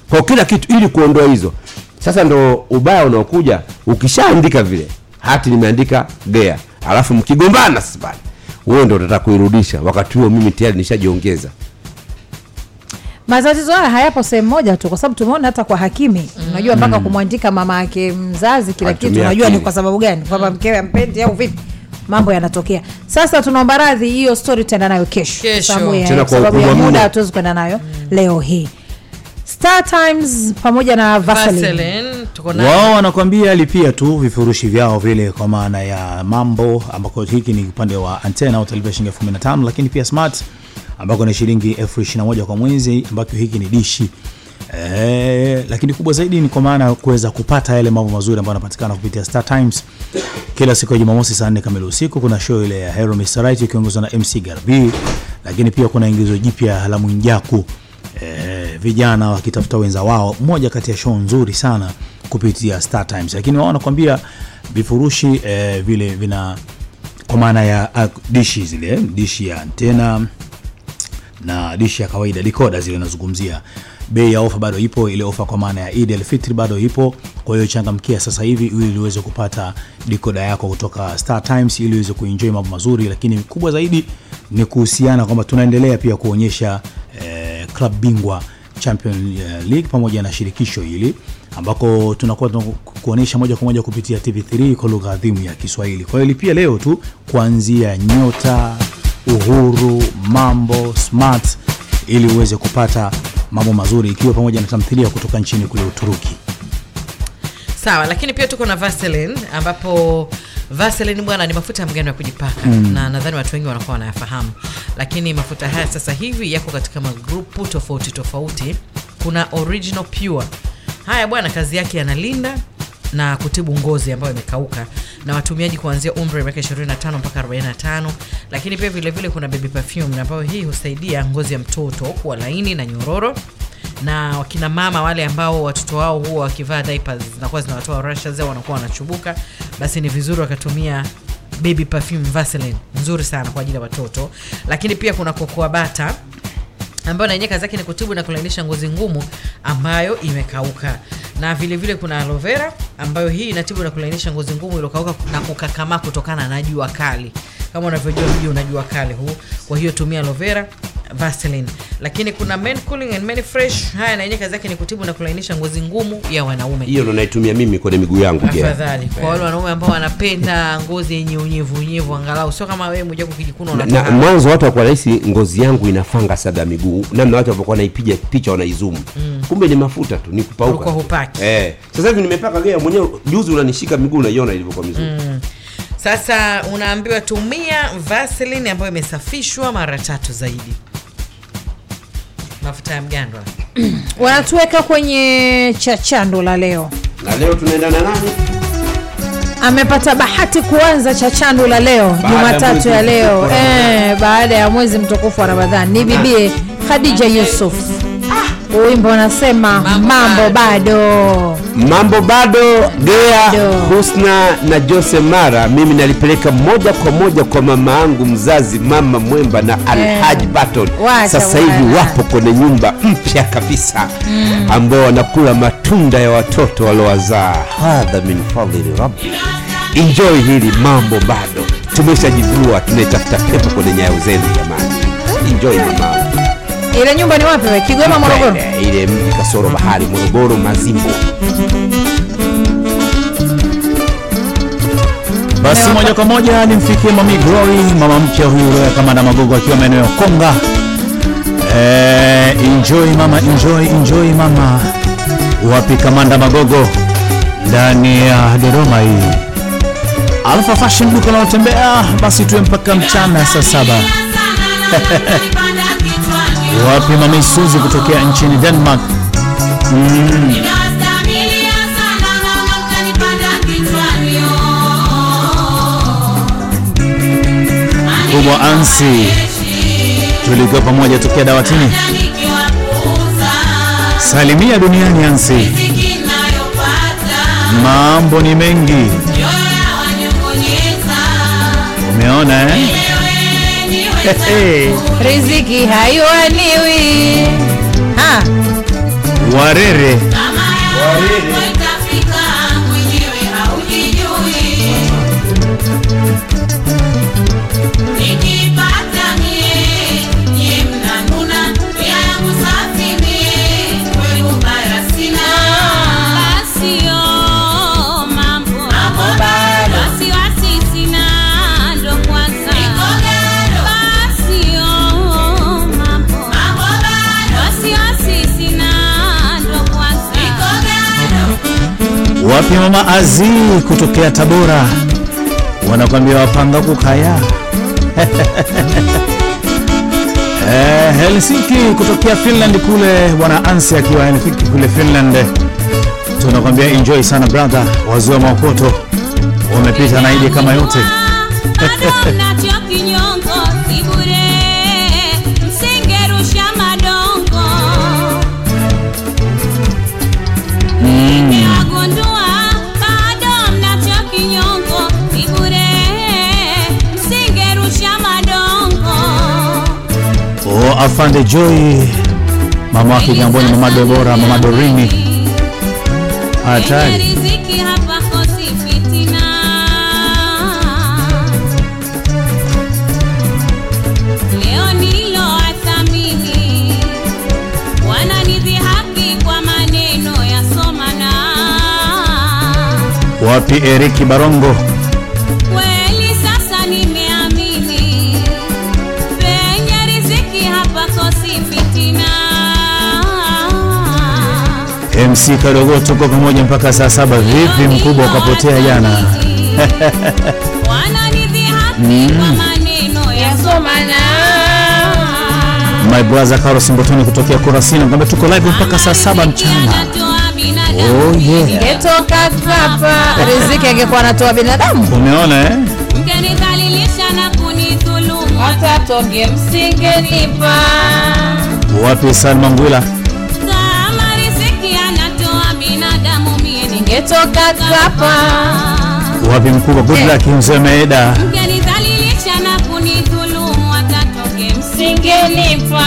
kwa kila kitu ili kuondoa hizo. Sasa ndo ubaya unaokuja ukishaandika vile hati nimeandika gea alafu mkigombana sasa wewe ndo utataka kuirudisha. Wakati huo mimi tayari nishajiongeza matatizo haya hayapo sehemu moja tu kwa sababu tumeona hata kwa hakimi. Unajua mpaka kumwandika mama yake mzazi kila kitu unajua ni kwa sababu gani? Kwamba mkewe ampendi au vipi? Mambo yanatokea. Sasa tunaomba radhi hiyo story tutaenda nayo kesho. Kesho. Sababu ya- kwa sababu ya muda hatuwezi kwenda nayo leo hii. Star times pamoja na Vaseline. Wao wanakwambia lipia tu vifurushi vyao vile kwa maana ya mambo ambako hiki ni upande wa antena au shilingi elfu kumi na tano lakini pia smart ambako ni shilingi elfu ishirini na moja kwa mwezi ambako hiki ni dishi Eh, lakini kubwa zaidi ni kwa maana kuweza kupata yale mambo mazuri ambayo yanapatikana kupitia Star Times kila siku ya Jumamosi saa 4 kamili usiku. Kuna show ile ya Hero Mr. Right ikiongozwa na MC Garbi, lakini pia kuna ingizo jipya la Mwijaku, eh, vijana wakitafuta wenza wao, moja kati ya show nzuri sana kupitia Star Times. Lakini wao wanakuambia vifurushi eh, vile vina kwa maana ya uh, dishi zile dishi ya antena na dishi ya kawaida dikoda zile nazungumzia bei ya ofa bado ipo ile ofa kwa maana ya Eid bado ipo kwa hiyo changamkia sasa hivi ili uweze kupata dikoda yako kutoka Star Times ili uweze kuenjoy mambo mazuri lakini kubwa zaidi ni kuhusiana kwamba tunaendelea pia kuonyesha eh, club bingwa Champion League pamoja na shirikisho hili ambako tunakuwa tuna- kuonyesha moja kwa moja kupitia TV3 kwa lugha adhimu ya Kiswahili. Kwa hiyo lipia leo tu kuanzia Nyota, Uhuru, Mambo, Smart ili uweze kupata mambo mazuri ikiwa pamoja na tamthilia kutoka nchini kule Uturuki. sawa lakini pia tuko na Vaseline ambapo Vaseline bwana ni mafuta ya mgano ya kujipaka mm. na nadhani watu wengi wanakuwa wanayafahamu lakini mafuta haya sasa hivi yako katika magrupu tofauti tofauti kuna original pure haya bwana kazi yake yanalinda na kutibu ngozi ambayo imekauka. Na watumiaji kuanzia umri wa miaka 25 mpaka 45 lakini pia vilevile vile kuna baby perfume ambayo hii husaidia ngozi ya mtoto kuwa laini na nyororo. Na wakina mama wale ambao watoto wao huwa wakivaa diapers zinakuwa zinawatoa rashes au wanakuwa wanachubuka basi ni vizuri wakatumia baby perfume Vaseline. Nzuri sana kwa ajili ya watoto. Lakini pia kuna cocoa butter ambayo na yenyewe kazi yake ni kutibu na kulainisha ngozi ngumu ambayo imekauka. Na vilevile vile kuna aloe vera ambayo hii inatibu na kulainisha ngozi ngumu iliyokauka na kukakamaa kutokana na jua kali. Kama unavyojua mji una jua kali huu. Kwa hiyo tumia aloe vera Vaseline. Lakini kuna Men Cooling and Men Fresh, haya na yenyewe kazi yake ni kutibu na kulainisha ngozi ngumu ya wanaume. hiyo ndo naitumia mimi kwenye miguu yangu. Afadhali kwa wale wanaume ambao wanapenda ngozi yenye unyevu unyevu, angalau sio kama wewe mmoja kukijikuna na, na mwanzo watu wakuwa rahisi ngozi yangu inafanga sada miguu namna watu wavokuwa naipiga picha wanaizumu Mm. kumbe ni mafuta tu ni kupauka hupaki. eh. sasa hivi nimepaka gea mwenyewe juzi unanishika miguu unaiona ilivyokuwa mizuri Mm. Sasa unaambiwa tumia Vaseline ambayo imesafishwa mara tatu zaidi. Mafuta ya mgando. wanatuweka kwenye chachando la leo. Na leo tunaenda na nani? Amepata bahati kuanza chachando la leo jumatatu ya leo. e, eh, baada ya mwezi mtukufu wa ramadhani. Ni bibie khadija yusuf. wimbo unasema mambo bado mambo bado gea husna na jose mara. Mimi nalipeleka moja kwa moja kwa mama yangu mzazi mama mwemba na alhaj baton. Sasa hivi wapo kwenye nyumba mpya kabisa Mm. ambao wanakula matunda ya watoto waliowazaa. Hadha min fadhili rabbi. Enjoy hili mambo bado. Tumeshajivua tunaitafuta pepo kwenye nyayo zenu jamani. Enjoy mama ile nyumba ni wapi we kigoma morogoro? Ile- mji kasoro bahari morogoro mazimbo basi moja kwa moja nimfikie mami glory mama mpya huyu leo kama na magogo akiwa maeneo ya konga. Eh, enjoy mama enjoy enjoy mama. Wapi kamanda magogo? Ndani ya dodoma hii. Alfa fashion duka linalotembea basi tuwe mpaka mchana saa saba wapi mama kutokea nchini denmark? Mm. kubwa ansi. Tulikuwa pamoja tokea dawatini. Salimia duniani ansi. Mambo ni mengi. Umeona eh? Riziki haiwaniwi. Ha. warere wapi mama azi kutokea tabora? Wanakwambia wapanga kukaya eh, helsinki kutokea finland kule bwana ansi akiwa helsinki kule finland. Tunakwambia enjoy sana brother. Wazee wa maokoto wamepita na kama yote afande joy mama wake Nyamboni, mama debora mama dorini. Hatari wapi eriki barongo mc kadogo tuko pamoja mpaka saa saba vipi mkubwa ukapotea jana Mm. my brother Carlos Mbotoni kutokea Kurasini kwamba tuko live mpaka saa saba mchana. Oh yeah. ingetoka hapa riziki angekuwa anatoa binadamu Umeona eh? Wapi Salma Ngwila? Ningetoka hapa Wapi mkubwa? Good luck mzee na kunidhulumu hata msingenipa.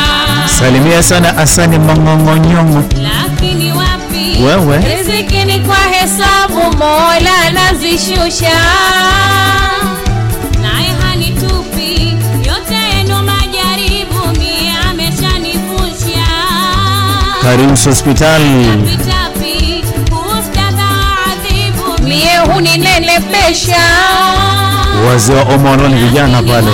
Salimia sana Asani Mang'ong'onyongo. lakini wapi? Wewe? riziki ni kwa hesabu mola anazishusha naye hanitupi yote yenu majaribu mie Karims Hospital. mie huninenepesha Wazee wa Omo ni vijana pale.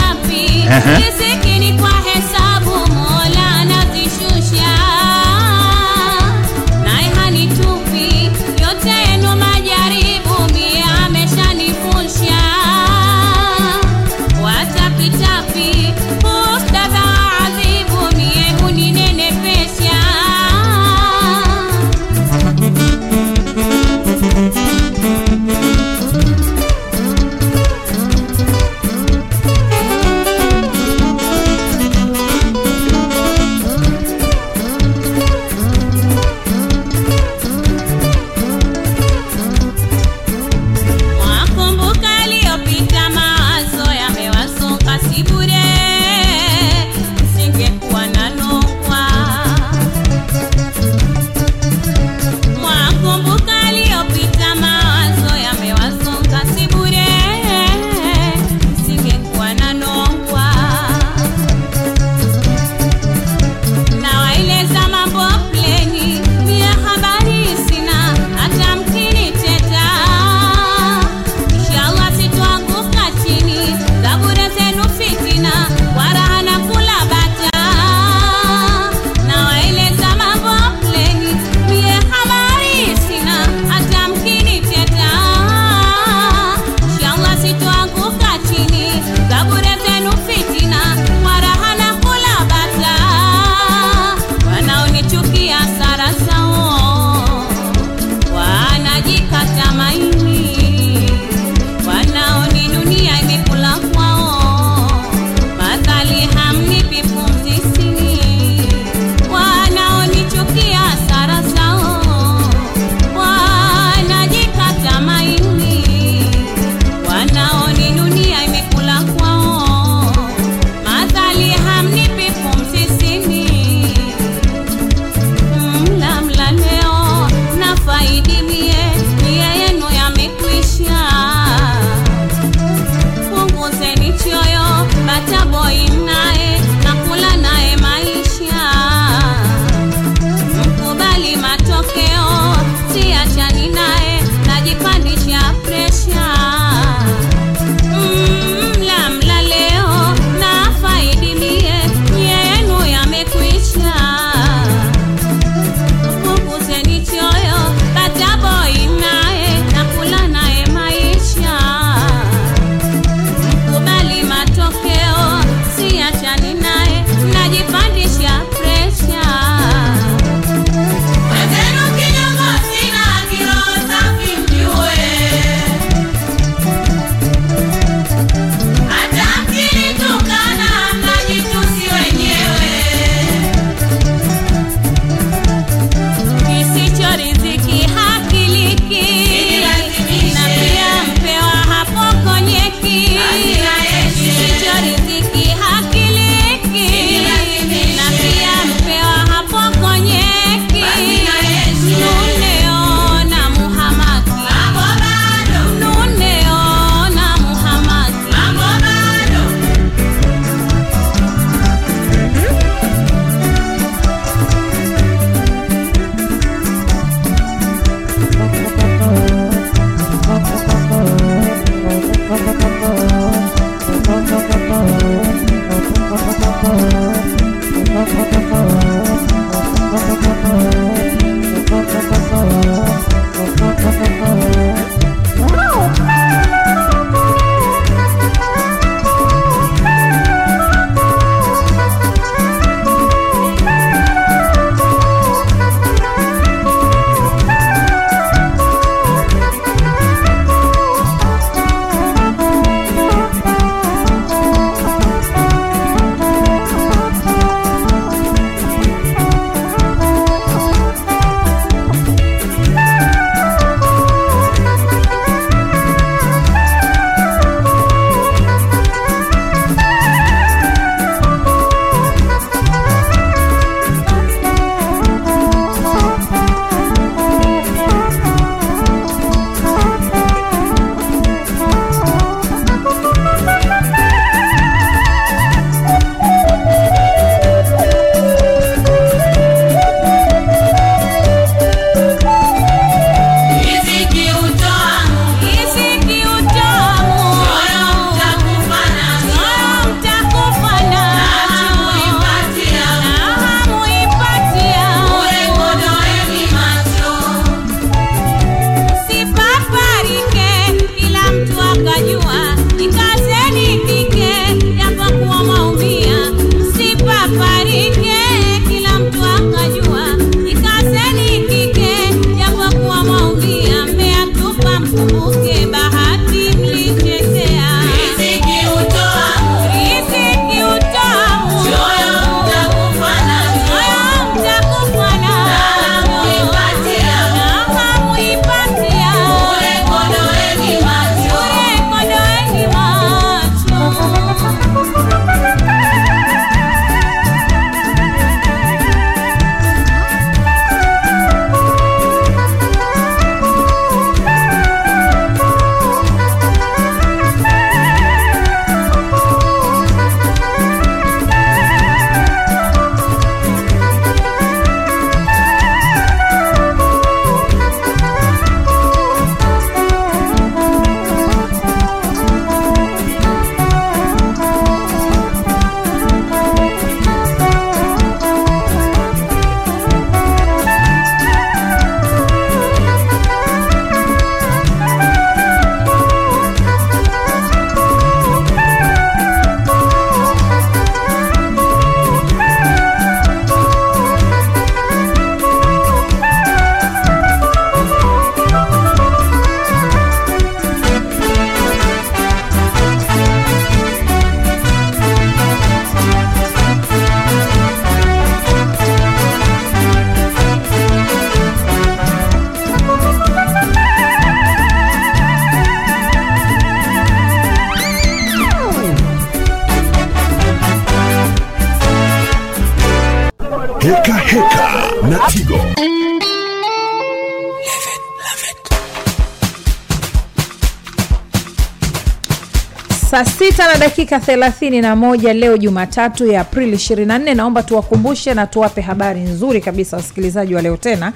Saa sita na dakika thelathini na moja leo Jumatatu ya Aprili 24. Naomba tuwakumbushe na tuwape habari nzuri kabisa wasikilizaji wa leo tena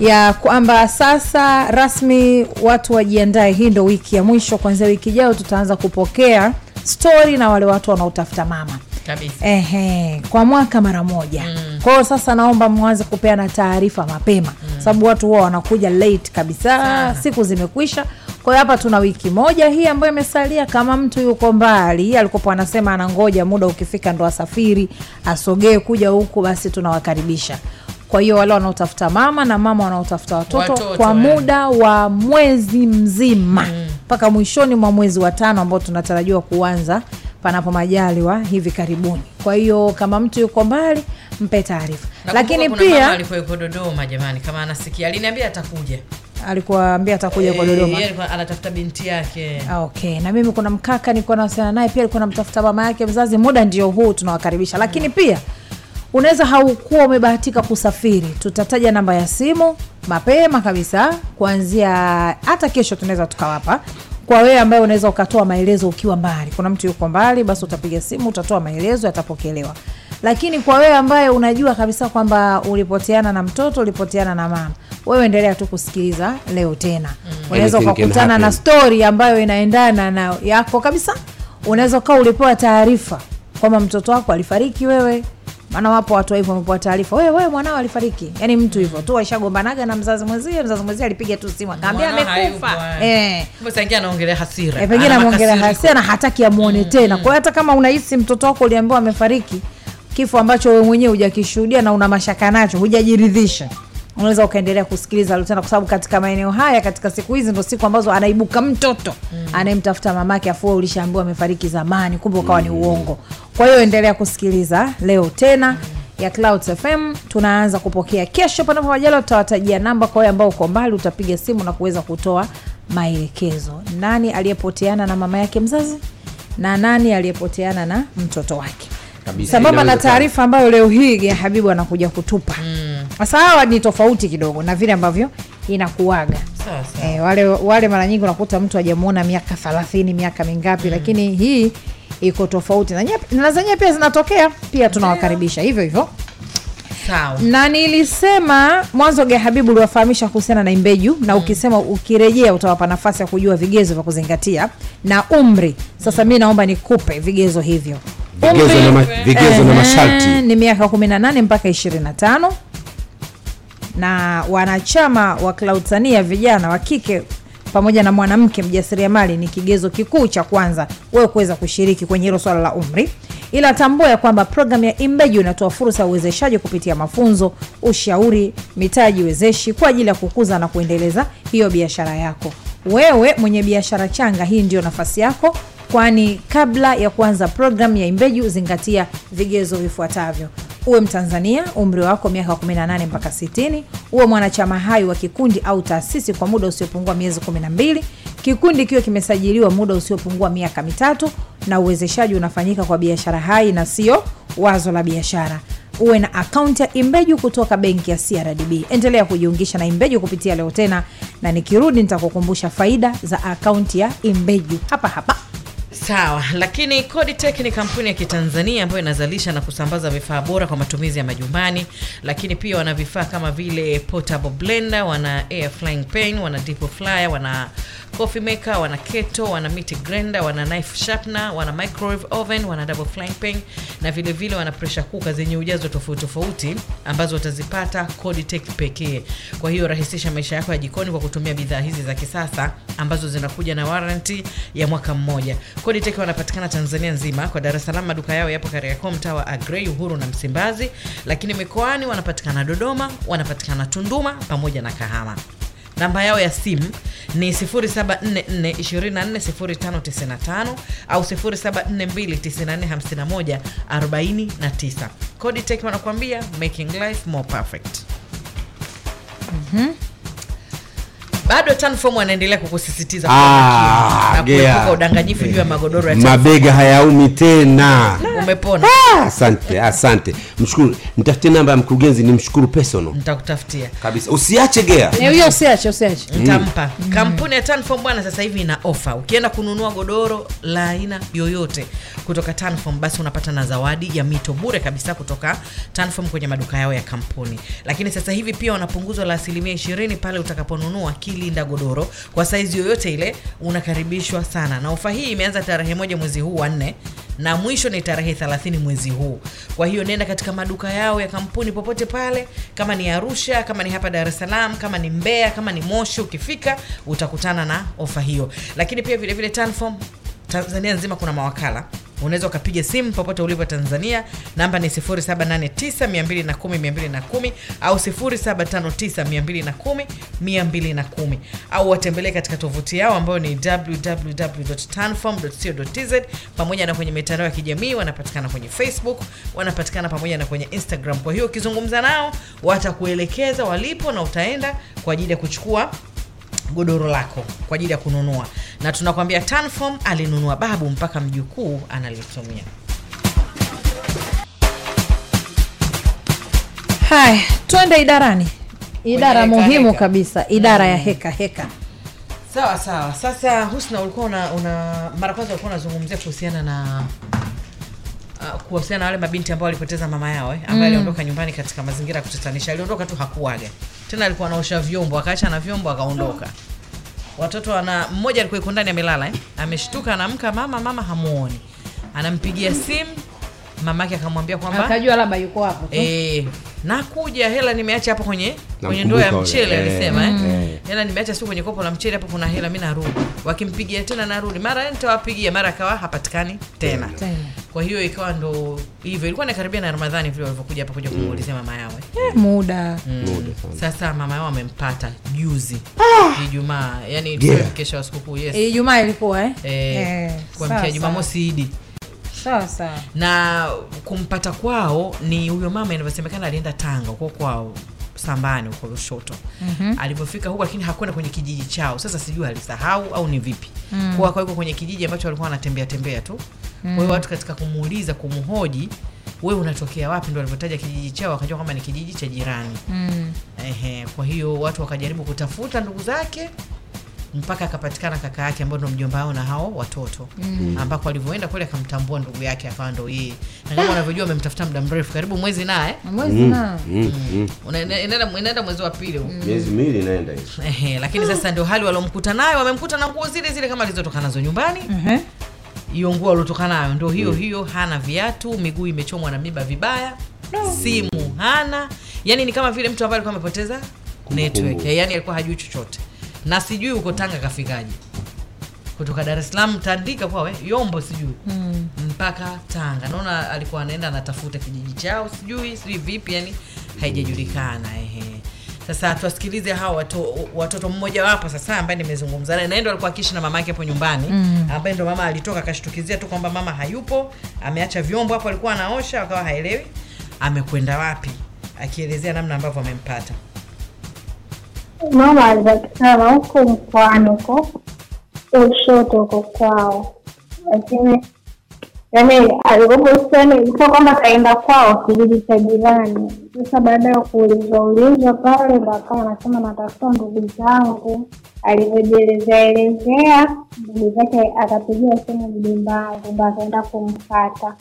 ya kwamba sasa rasmi watu wajiandae. Hii ndo wiki ya mwisho, kuanzia wiki ijayo tutaanza kupokea stori na wale watu wanaotafuta mama kabisa Ehe, kwa mwaka mara moja mm. Kwa hiyo sasa naomba mwanze kupeana taarifa mapema mm. Sababu watu huwa wanakuja late kabisa Sana. siku zimekwisha. Kwa hiyo hapa tuna wiki moja hii ambayo imesalia. Kama mtu yuko mbali, alikopo anasema anangoja muda ukifika ndo asafiri asogee kuja huku, basi tunawakaribisha. Kwa hiyo wale wanaotafuta mama na mama wanaotafuta watoto, Watoto, kwa eh. muda wa mwezi mzima mpaka mwishoni mwa mwezi wa tano ambao tunatarajiwa kuanza panapo majaliwa hivi karibuni. Kwa hiyo kama mtu yuko mbali, mpe taarifa. Lakini pia alikuwa yuko Dodoma jamani, kama anasikia aliniambia atakuja alikuwa ambia atakuja kwa Eh, Dodoma. anatafuta binti yake Ah, Okay, na mimi kuna mkaka nilikuwa nawasiliana naye pia alikuwa namtafuta mama yake mzazi. Muda ndio huu tunawakaribisha, lakini pia unaweza haukuwa umebahatika kusafiri, tutataja namba ya simu mapema kabisa kuanzia hata kesho, tunaweza tukawapa kwa wewe ambaye unaweza ukatoa maelezo ukiwa mbali. Kuna mtu yuko mbali, basi utapiga simu, utatoa maelezo, yatapokelewa. Lakini kwa wewe ambaye unajua kabisa kwamba ulipoteana na mtoto, ulipoteana na mama, wewe endelea tu kusikiliza leo tena. Unaweza ukakutana na stori ambayo inaendana na yako kabisa. Unaweza ukawa ulipewa taarifa kwamba mtoto wako alifariki, wewe maana wapo watu hivyo wamepewa taarifa, wewe wewe mwanao alifariki. yaani mtu hivyo tu aishagombanaga na mzazi mwenzie, mzazi mwenzie alipiga tu simu akaambia amekufa. Eh. Kumbe anaongelea hasira E, pengine Ana ameongelea makasiriko. na hataki amuone tena. Kwa hiyo hata kama unahisi mtoto wako uliambiwa amefariki, kifo ambacho wewe mwenyewe hujakishuhudia na una mashaka nacho, hujajiridhisha, unaweza ukaendelea kusikiliza Lutena kwa sababu katika maeneo haya, katika siku hizi ndo siku ambazo anaibuka mtoto. Anayemtafuta mamake, afu ulishaambiwa amefariki zamani, kumbe ukawa ni uongo. Kwa hiyo endelea kusikiliza leo tena ya Clouds FM tunaanza kupokea kesho, panapo majaliwa tutawatajia namba kwa wewe ambao uko mbali, utapiga simu na kuweza kutoa maelekezo, nani aliyepoteana na mama yake mzazi? Na nani aliyepoteana na mtoto wake, Kabisa, sambamba na taarifa ambayo leo hii Habibu anakuja kutupa. Sasa hawa ni tofauti kidogo na vile ambavyo inakuaga e, wale, wale mara nyingi unakuta mtu hajamuona miaka thelathini miaka mingapi lakini hii iko tofauti. Na zenyewe pia zinatokea. Pia tunawakaribisha. Hivyo hivyo. Sawa. Na nilisema mwanzo ge habibu uliwafahamisha kuhusiana na imbeju na ukisema ukirejea utawapa nafasi ya kujua vigezo vya kuzingatia na umri. Sasa mi naomba nikupe vigezo hivyo Vigezo na ma- vigezo na masharti. ni miaka 18 mpaka 25 na wanachama wa Cloud vijana wa kike pamoja na mwanamke mjasiriamali ni kigezo kikuu cha kwanza wewe kuweza kushiriki kwenye hilo swala la umri. Ila tambua ya kwamba programu ya Imbeji inatoa fursa ya uwezeshaji kupitia mafunzo ushauri mitaji wezeshi kwa ajili ya kukuza na kuendeleza hiyo biashara yako. Wewe mwenye biashara changa hii ndio nafasi yako kwani kabla ya kuanza programu ya imbeju zingatia vigezo vifuatavyo. Uwe mtanzania umri wako miaka 18 mpaka 60 uwe mwanachama hai wa kikundi au taasisi kwa muda usiopungua miezi 12 kikundi kiwe kimesajiliwa muda usiopungua miaka mitatu na uwezeshaji unafanyika kwa biashara hai na sio wazo la biashara. Uwe na akaunti ya imbeju kutoka benki ya crdb endelea kujiungisha na imbeju kupitia leo tena na nikirudi nitakukumbusha faida za akaunti ya imbeju. Hapa hapa sawa lakini Coditech ni kampuni ya kitanzania ambayo inazalisha na kusambaza vifaa bora kwa matumizi ya majumbani lakini pia wana vifaa kama vile portable blender wana air frying pan wana deep fryer wana coffee maker wana keto wana meat grinder wana knife sharpener wana microwave oven wana double frying na vile vile wana pressure cooker zenye ujazo tofauti tofauti ambazo utazipata Coditech pekee. Kwa hiyo rahisisha maisha yako ya jikoni kwa kutumia bidhaa hizi za kisasa ambazo zinakuja na warranty ya mwaka mmoja. Coditech wanapatikana Tanzania nzima. Kwa Dar Salaam maduka yao yapo Kariakoo mtaa wa Agrey Uhuru na Msimbazi. Lakini mikoani wanapatikana Dodoma wanapatikana Tunduma pamoja na Kahama namba yao ya simu ni 0744240595 au 0742945149 tek wanakuambia making life more perfect bado TANFOM anaendelea kukusisitiza Ah, na kuepuka udanganyifu juu ya magodoro ya mabega hayaumi tena. Umepona. Ah, asante asante. Mshukuru. Nitafutie namba ya mkurugenzi ni mshukuru personal. Nitakutafutia. Kabisa. Usiache gea. Eh, hiyo usiache usiache. Ntampa kampuni ya tanfom bwana sasa hivi ina ofa ukienda kununua godoro la aina yoyote kutoka tanfom basi unapata na zawadi ya mito bure kabisa kutoka tanfom kwenye maduka yao ya kampuni. Lakini sasa hivi pia wanapunguzwa la asilimia ishirini pale utakaponunua kilinda godoro. Kwa saizi yoyote ile unakaribishwa sana. Na ofa hii imeanza tarehe moja mwezi huu wa nne na mwisho ni tarehe 30 mwezi huu. Kwa hiyo nenda katika maduka yao ya kampuni popote pale. Kama ni arusha kama ni hapa dar es salaam kama ni mbeya kama ni moshi ukifika utakutana na ofa hiyo. Lakini pia vilevile tanfom tanzania nzima kuna mawakala unaweza ukapiga simu popote ulipo tanzania. Namba ni 789 au 759 au watembelee katika tovuti yao ambayo ni www.tanform.co.tz pamoja na kwenye mitandao ya kijamii wanapatikana kwenye facebook wanapatikana pamoja na kwenye instagram. Kwa hiyo ukizungumza nao watakuelekeza walipo na utaenda kwa ajili ya kuchukua godoro lako kwa ajili ya kununua. Na tunakwambia tanfom alinunua babu mpaka mjukuu analitumia. Haya twende idarani. Idara heka, muhimu heka. kabisa idara ya heka heka. Sawa sawa. Sasa husna ulikuwa una, una mara kwanza ulikuwa unazungumzia kuhusiana na uh, kuhusiana na wale mabinti ambao walipoteza mama yao eh, ambaye Mm. aliondoka nyumbani katika mazingira ya kutatanisha aliondoka tu hakuaga tena alikuwa anaosha vyombo akaacha na vyombo akaondoka watoto ana mmoja alikuwa yuko ndani amelala eh? ameshtuka anamka mama mama hamuoni anampigia simu mamake akamwambia kwamba akajua labda yuko hapo tu. Eh, nakuja hela nimeacha hapo kwenye kwenye ndoo ya mchele alisema eh. Mm. hela nimeacha siku kwenye kopo la mchele hapo kuna hela mi narudi wakimpigia tena narudi mara nitawapigia mara akawa hapatikani tena Tena. kwa hiyo ikawa ndo hivyo ilikuwa nakaribia na ramadhani vile walivyokuja hapa kuja kumuulizia mama yao eh. Eh, muda Mm. sasa mama yao amempata juzi ijumaa yani Yeah. kesho wa sikukuu yes ijumaa ilikuwa eh? eh, Eh, kuamkia sawa, jumamosi idi sawa sawa na kumpata kwao ni huyo mama inavyosemekana alienda tanga huko kwao sambani huko lushoto Mhm. alivyofika huko lakini hakwenda kwenye kijiji chao sasa sijui alisahau au ni vipi Mm. kuwa kwa kwenye kijiji ambacho walikuwa wanatembea tembea tu Mm. kwa hiyo watu katika kumuuliza kumhoji we unatokea wapi ndo alivyotaja kijiji chao akajua kwamba ni kijiji cha jirani Mm. Ehe, kwa hiyo watu wakajaribu kutafuta ndugu zake mpaka akapatikana kaka yake ambao ndo mjomba wao na hao watoto Mm. ambako alivyoenda kule akamtambua ndugu yake akawa ndo yeye. Na kama unavyojua amemtafuta muda mrefu karibu mwezi naye. Mwezi Mm, na. mm, mm. Unaenda- inaenda mwezi wa pili miezi miwili inaenda hiyo lakini sasa ndio hali waliomkuta nayo wamemkuta na nguo zile zile kama alizotoka nazo nyumbani. Hiyo nguo aliotoka nayo ndio hiyo Mm. hiyo hana viatu miguu imechomwa na miba vibaya simu hana. Yani ni kama vile mtu ambaye alikuwa amepoteza network yani alikuwa hajui chochote na sijui huko tanga kafikaje. Kutoka dar es salaam tandika kwawe yombo sijui. Mm. mpaka tanga. Naona alikuwa anaenda anatafuta kijiji chao sijui sijui vipi yani haijajulikana ehe. Sasa tuwasikilize hawa watu, watoto mmoja wapo sasa ambaye nimezungumza naye. Naye ndo alikuwa akiishi na mama yake hapo nyumbani Mm. ambaye ndo mama alitoka akashtukizia tu kwamba mama hayupo ameacha vyombo hapo alikuwa anaosha akawa haelewi. Amekwenda wapi? Akielezea namna ambavyo amempata mama alipatikana huko mkoani huko ushoto huko kwao, lakini yani alikopo ilikuwa kwamba kaenda kwao kijiji cha jirani. Sasa baada ya kuulizwa ulizwa pale, ndo anasema natafuta ndugu zangu. Alivyojielezea elezea ndugu zake, akapigia simu mjomba ndo akaenda kumfata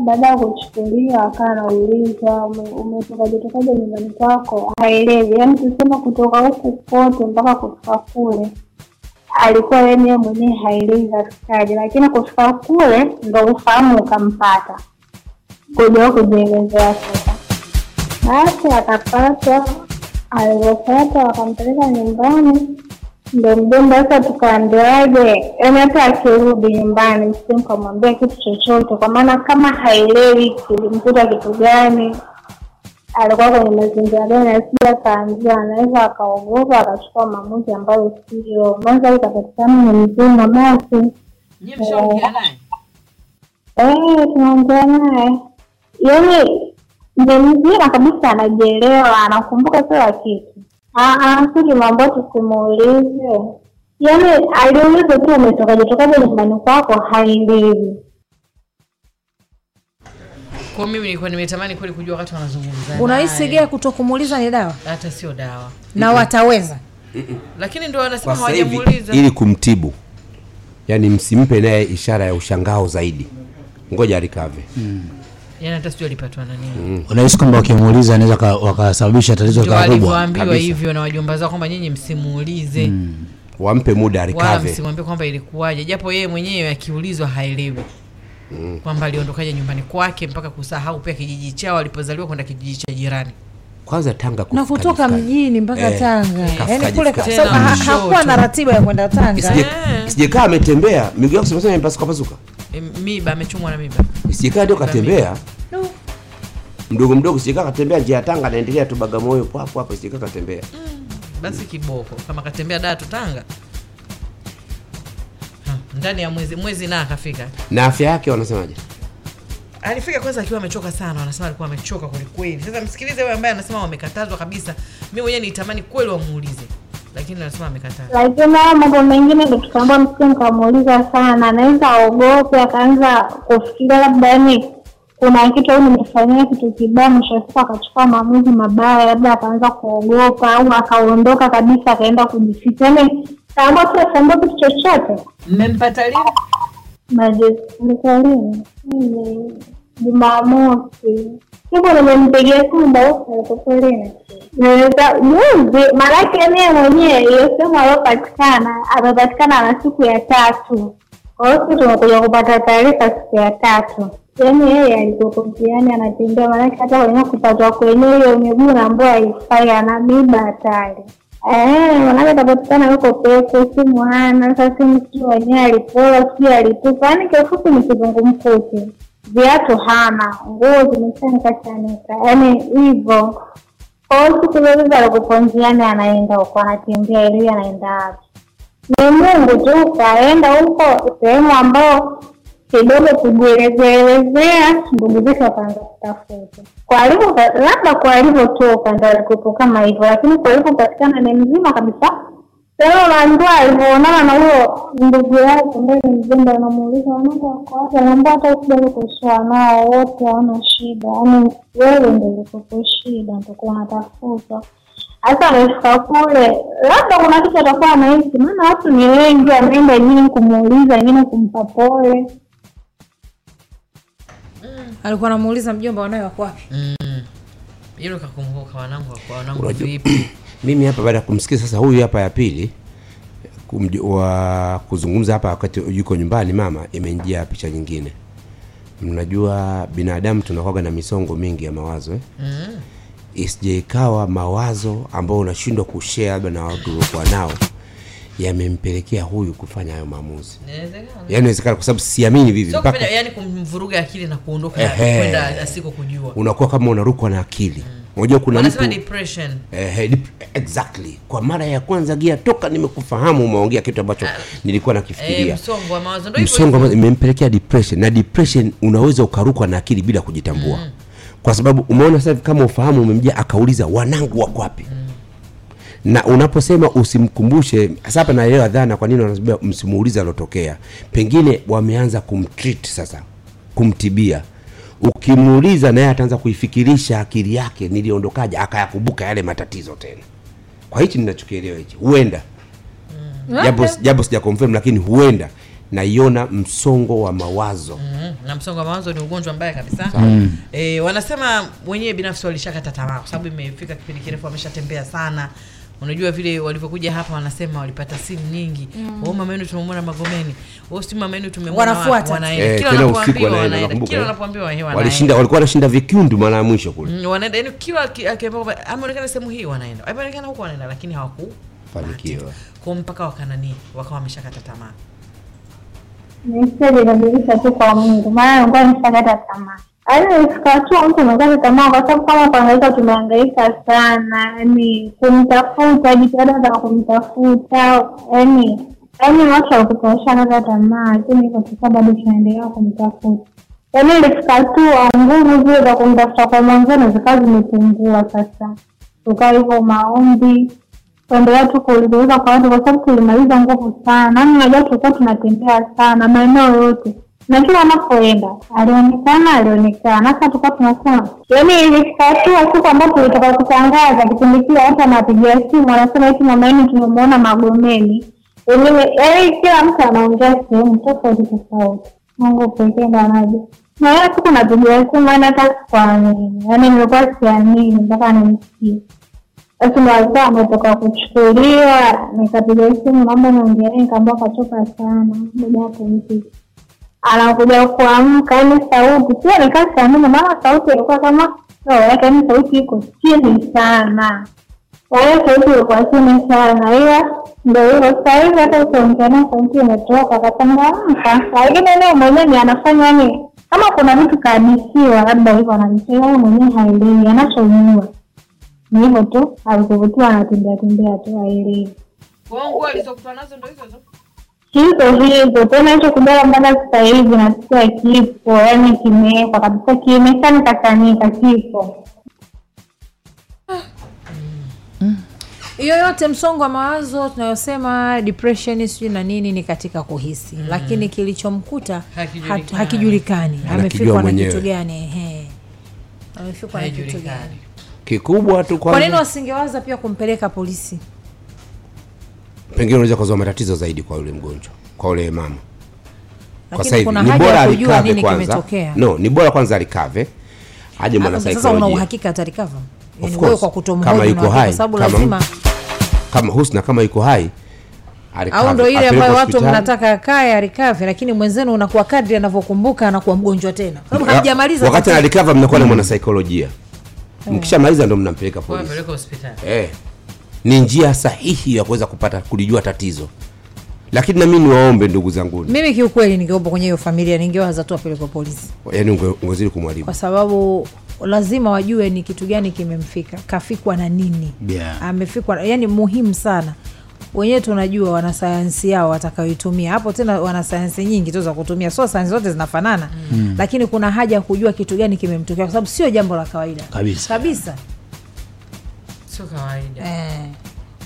baada ya kuchukuliwa akawa anaulizwa "Ume- umetokaje tokaje nyumbani kwako, haelewi. Yaani tusema kutoka huku kote mpaka kufika kule alikuwa yani yeye mwenyewe haelewi kafikaje, lakini kufika kule ndo ufahamu ukampata, kujua kujielezea sasa. Basi akapata, alivyopata wakampeleka nyumbani, ndo mjomba sasa tukaambiwaje, yani hata akirudi nyumbani si mkamwambia kitu chochote, kwa maana kama haelewi kilimkuta kitu gani, alikuwa kwenye mazingira gani, asija akaanzia, anaweza akaogopa akachukua maamuzi ambayo sio. Mwanza ikapatikana ni mzima, basi? Eh, tunaongea naye, yaani ni mzima kabisa, anajielewa, anakumbuka kila kitu. Ah, ah, tusimuulize, yaani aliuliza tu umetokaje tokaje nyumbani kwako, haelewi. kwa mimi nilikuwa nimetamani kweli kujua wakati wanazungumza unahisi gea kutokumuuliza ni dawa? Hata sio dawa. Na wataweza? Lakini ndio wanasema hawajamuuliza. ili kumtibu yani msimpe naye ishara ya ushangao zaidi. Ngoja alikave yani hata sijui alipatwa na nini. Unahisi kwamba wakimuuliza anaweza ka- wakasababisha tatizo kubwa? walivyoambiwa hivyo na wajomba zao kwamba nyinyi msimuulize. Wampe muda alikave msimwambie kwamba ilikuwaje. Japo yeye mwenyewe akiulizwa haelewi. Kwamba aliondokaje nyumbani kwake mpaka kusahau pia kijiji chao alipozaliwa kwenda kijiji cha jirani. Kwanza tanga na kutoka mjini mpaka Eh, tanga. yaani kule hakuwa na ratiba ya kwenda tanga. Isije- isijekaa ametembea. Miguu yako imepasuka pasuka E, miba amechumwa na miba. Isijekaa ndio katembea mdogo mdogo sijekaa katembea njia ya tanga anaendelea tu bagamoyo po hapo hapo sijekaa katembea basi kiboko. Kama katembea datu tanga. Ha, ndani ya mwezi mwezi na akafika. Na afya yake wanasemaje? Alifika kwanza akiwa amechoka sana wanasema alikuwa amechoka kwelikweli. Sasa msikilize huyo ambaye anasema wamekatazwa kabisa. Mi mwenyewe nitamani kweli wamuulize lakini lazima amekataa. lakini haya mambo mengine ndo tukaambia msije mkamuuliza sana. Anaweza aogope akaanza kufikiria labda yani kuna kitu au nimefanyia kitu kibaya mwisho siku akachukua maamuzi mabaya labda akaanza kuogopa au akaondoka kabisa akaenda kujificha yani kaambia tu asiambia kitu chochote. Mmempata lini? Majeserikalini jumamosi. Hivyo nimempigia simu dauka lini juzi maanake mie mwenyewe hiyo sehemu aliyopatikana amepatikana na siku ya tatu. Kwa hiyo sisi tumekuja kupata taarifa siku ya tatu. Yaani yeye alikuwa mtihani anatembea maanake hata kwenye kupatwa kwenye hiyo miguu na ambayo haifai ana miba hatari. Eh, manake atapatikana yuko peke, simu hana, sasa simu sijui wenyewe alipola, sijui alitupa, yaani kiufupi ni kizungumkuti. Viatu hana, nguo zimechanika chanika, yaani hivyo. Kwa hiyo njiani anaenda huko, anatembea ili anaenda wapi? Ni Mungu tu kaenda huko sehemu ambao kidogo kujielezeelezea, ndugu zetu wakaanza kutafuta kwa alivyo, labda kwa alivyotoka ndo alikuwepo kama hivyo, lakini kwa alivyopatikana ni mzima kabisa. Sasa unaambiwa alivyoonana na huyo ndugu yake ambaye ni mjomba, anamuuliza wanangu wako wapi? Anaambia hata usijali kukosoa nao wote hawana shida, yaani wewe ndo ulikopo shida, ndokuwa unatafuta hasa amefika kule, labda kuna kitu atakuwa anahisi, maana watu ni wengi, wameenda wengine kumuuliza, wengine kumpa pole. alikuwa anamuuliza mjomba wanawe wako wapi? Hilo kakumbuka wanangu wako wanangu vipi mimi hapa baada ya kumsikia sasa huyu hapa ya pili wa kuzungumza hapa wakati yuko nyumbani mama imenjia picha nyingine. Mnajua binadamu tunakwaga na misongo mingi ya mawazo eh? mm. isije ikawa mawazo ambayo unashindwa kushare labda na watu uliokuwa nao yamempelekea huyu kufanya hayo maamuzi. Yaani inawezekana kwa sababu siamini vivi mpaka yani kumvuruga akili na kuondoka kwenda asiko kujua. Unakuwa kama unarukwa na akili unajua kuna mtu depression. Eh, dip- exactly. Kwa mara ya kwanza gia toka nimekufahamu umeongea kitu ambacho nilikuwa eh, msongo wa mawazo. Ndio msongo wa imempelekea depression. Na depression unaweza ukarukwa na akili bila kujitambua. Mm. kwa sababu umeona sasa kama ufahamu umemjia akauliza wanangu wako wapi? Mm. na unaposema usimkumbushe sasa hapa naelewa dhana kwa nini wanasema msimuulize alotokea. Pengine wameanza kumtreat sasa kumtibia ukimuuliza naye ataanza kuifikirisha akili yake niliondokaje akayakumbuka yale matatizo tena. Kwa hichi ninachokielewa hichi huenda. Japo japo sija confirm lakini huenda. Naiona msongo wa mawazo. Mm, na msongo wa mawazo ni ugonjwa mbaya kabisa. Mm. e, wanasema wenyewe binafsi walishakata tamaa kwa sababu imefika kipindi kirefu wameshatembea sana unajua vile walivyokuja hapa wanasema walipata simu nyingi. Mm. oh, mama yenu tumemwona magomeni. Oh, si mama yenu tumemwona wanaenda. Eh, kila wanapoambiwa wanaenda, wanaenda kila eh. wanapoambiwa walishinda walikuwa wanashinda vikundu mara ya mwisho kule. Mm, wanaenda. Yani kila aki- akiambiwa ameonekana sehemu hii wanaenda. Ameonekana huko wanaenda lakini hawaku fanikiwa kwa mpaka wakanani wakawa wameshakata tamaa. Nisije kabisa tu kwa Mungu, maana nilikuwa nimeshakata tamaa. Yaani ifika tu mtu unakata tamaa, kwa sababu kama kuangaika, tumeangaika sana, yaani kumtafuta, jitihada za kumtafuta, yaani yaani watu walikuwa washakata tamaa, lakini kwa bado tunaendelea kumtafuta. Yaani ilifika tu nguvu zile za kumtafuta kwa mwanzoni zikawa zimepungua sasa, tukaa hivyo maombi kuendelea tu kuuliza kwa watu, kwa sababu tulimaliza nguvu sana. Yaani unajua tulikuwa tunatembea sana maeneo yote, na kila anapoenda alionekana alionekana. Sasa tulikuwa tunasema, yaani ilifika hatua siku ambapo tulitoka kutangaza kipindi kile, watu anapigia simu anasema eti mama yenu tumemwona Magomeni, wengine yaani kila mtu anaongea sehemu tofauti tofauti. Mungu pekee ndo anajua. Na hiyo siku napigia simu, yaani hata sikuamini, yaani nilikuwa siamini mpaka nimsikie basi ndo alikuwa ametoka kuchukuliwa, nikapiga simu, naomba niongee nikaambia kachoka sana, baba hapo mziki anakuja kuamka, yani sauti pia nikasiamini, maana sauti ilikuwa kama roho yake, sauti iko chini sana, kwa hiyo sauti ilikuwa chini sana, ila ndo hivyo. Sasa hivi hata ukiongea na sauti imetoka, akachangamka, lakini naye mwenyewe anafanya ni kama kuna mtu kaadisiwa labda hivyo anajisema huyu mwenyewe haelewi, anachojua. Ni hivyo tu, alikuvutiwa anatembea tembea tu, haelewi. Nguo alizokutana nazo ndo hizo hizo hizo hizo. Tena hicho kidole mpaka sasa hivi nasikia kipo, yani kimewekwa kabisa, kimesanika sanika, kipo. hiyo yote msongo wa mawazo tunayosema depression sijui na nini ni katika kuhisi. Mm. lakini kilichomkuta Hakijulikani. hakijulikani. Amefikwa na kitu gani? Ehe. amefikwa na kitu gani? Kikubwa tu kwa nini wasingewaza pia kumpeleka polisi pengine unaweza kuzua matatizo zaidi kwa yule mgonjwa kwa yule mama. Kwa sasa hivi ni bora alikave kwanza. no ni bora kwanza alikave aje mwana saikolojia. sasa una uhakika atarikava Of course. kwa kutomhoji Kama yuko hai, kwa sababu lazima kama husna kama yuko hai au ndo ile ambayo watu mnataka akae arikave lakini mwenzenu unakuwa kadri anavyokumbuka anakuwa mgonjwa tena. Sababu hajamaliza wakati anarikava mnakuwa na mwanasaikolojia. Mkishamaliza ndo mnampeleka polisi. hospitali. Eh, ni njia sahihi ya kuweza kupata kulijua tatizo. Lakini nami niwaombe ndugu zangu. Mimi kiukweli ningeomba kwenye hiyo familia ningewaza tu apelekwe polisi. Yani ungezidi kumwaribu kwa sababu lazima wajue ni kitu gani kimemfika kafikwa na nini. Yeah. amefikwa yani muhimu sana. Wenyewe tunajua wanasayansi yao watakayoitumia. Hapo tena wanasayansi nyingi tu za kutumia. Sio sayansi zote zinafanana. Mm. lakini kuna haja ya kujua kitu gani kimemtokea kwa sababu sio jambo la kawaida. Kabisa. kabisa sio kawaida. Eh.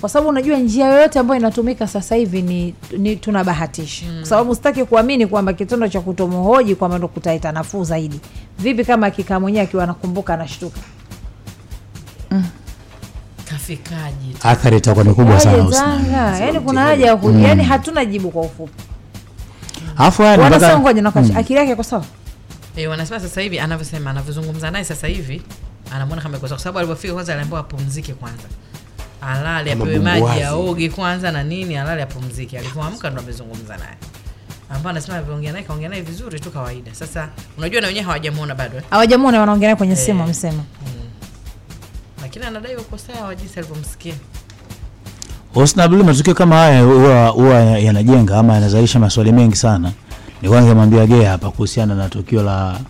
kwa sababu unajua njia yoyote ambayo inatumika sasa hivi ni, ni tunabahatisha. Mm. kwa sababu sitaki kuamini kwamba kitendo cha kutomhoji kwamba ndo kutaita nafuu zaidi. Vipi kama akikaa mwenyewe akiwa anakumbuka anashtuka? Kafikaji athari itakuwa ni kubwa sana Waje yani kuna haja ya kuja. Yani hatuna jibu kwa ufupi. Alafu haya ni wanasema mpaka- ngoja nakacha akili yake kwa sawa? E, wanasema sasa hivi anavyosema anavyozungumza naye sasa hivi anamwona kama kwa sababu alipofika kwanza aliambiwa apumzike kwanza. Alale apewe maji aoge kwanza na nini alale apumzike. Alipoamka ndo amezungumza naye. Ambao anasema alivyoongea naye kaongea naye vizuri tu kawaida. Sasa unajua na wenyewe hawajamuona bado eh? hawajamwona wanaongea naye kwenye simu Eh. amsema lakini anadai uko sawa jinsi alivyomsikia. Husna matukio kama haya huwa huwa yanajenga ama yanazalisha maswali mengi sana. Ni kwanza mwambia Gea hapa kuhusiana na tukio la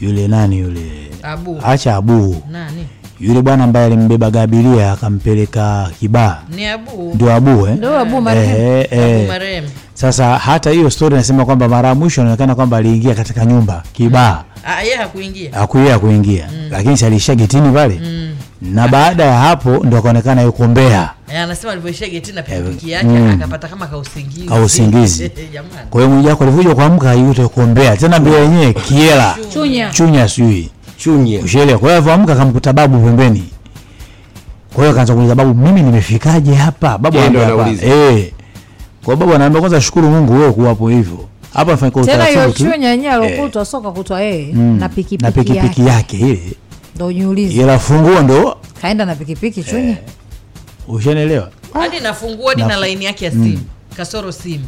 yule nani yule Abu. acha Abu nani yule bwana ambaye alimbeba abiria akampeleka Kibaa, ni abu ndio Abu eh? Ndio Abu marehemu. Eh, eh. abu marehemu Sasa hata hiyo story nasema kwamba mara ya mwisho inaonekana kwamba aliingia katika nyumba Kibaa Ah, yeye hakuingia kuingia mm. lakini si aliishia getini pale Mm. Na baada ya hapo ndo akaonekana yuko Mbeya. Eh, anasema alivyoishia getini na pikipiki yake Mm. akapata kama kausingizi kausingizi jamani. Kwa hiyo Mwijaku alivyokuja kuamka yuko yuko Mbeya. Tena Mbeya yenyewe kiela. Chunya. Chunya sijui. Chunya. ushele kwa hiyo alivyoamka akamkuta babu pembeni. Kwa hiyo akaanza kuuliza babu mimi nimefikaje hapa? Babu anaambia hapa eh. Kwa babu anaambia kwanza shukuru Mungu wewe kuwapo hivyo. Hapa tena hiyo utaratibu tu. Chunya yenyewe alokutwa soka kutwa yeye Mm. na pikipiki na pikipiki yake. yake ile ndo ujiulize ila funguo ndo. Kaenda na pikipiki chunya ushanielewa? Hadi nafungua hadi Na- na laini yake ya simu. Kasoro simu.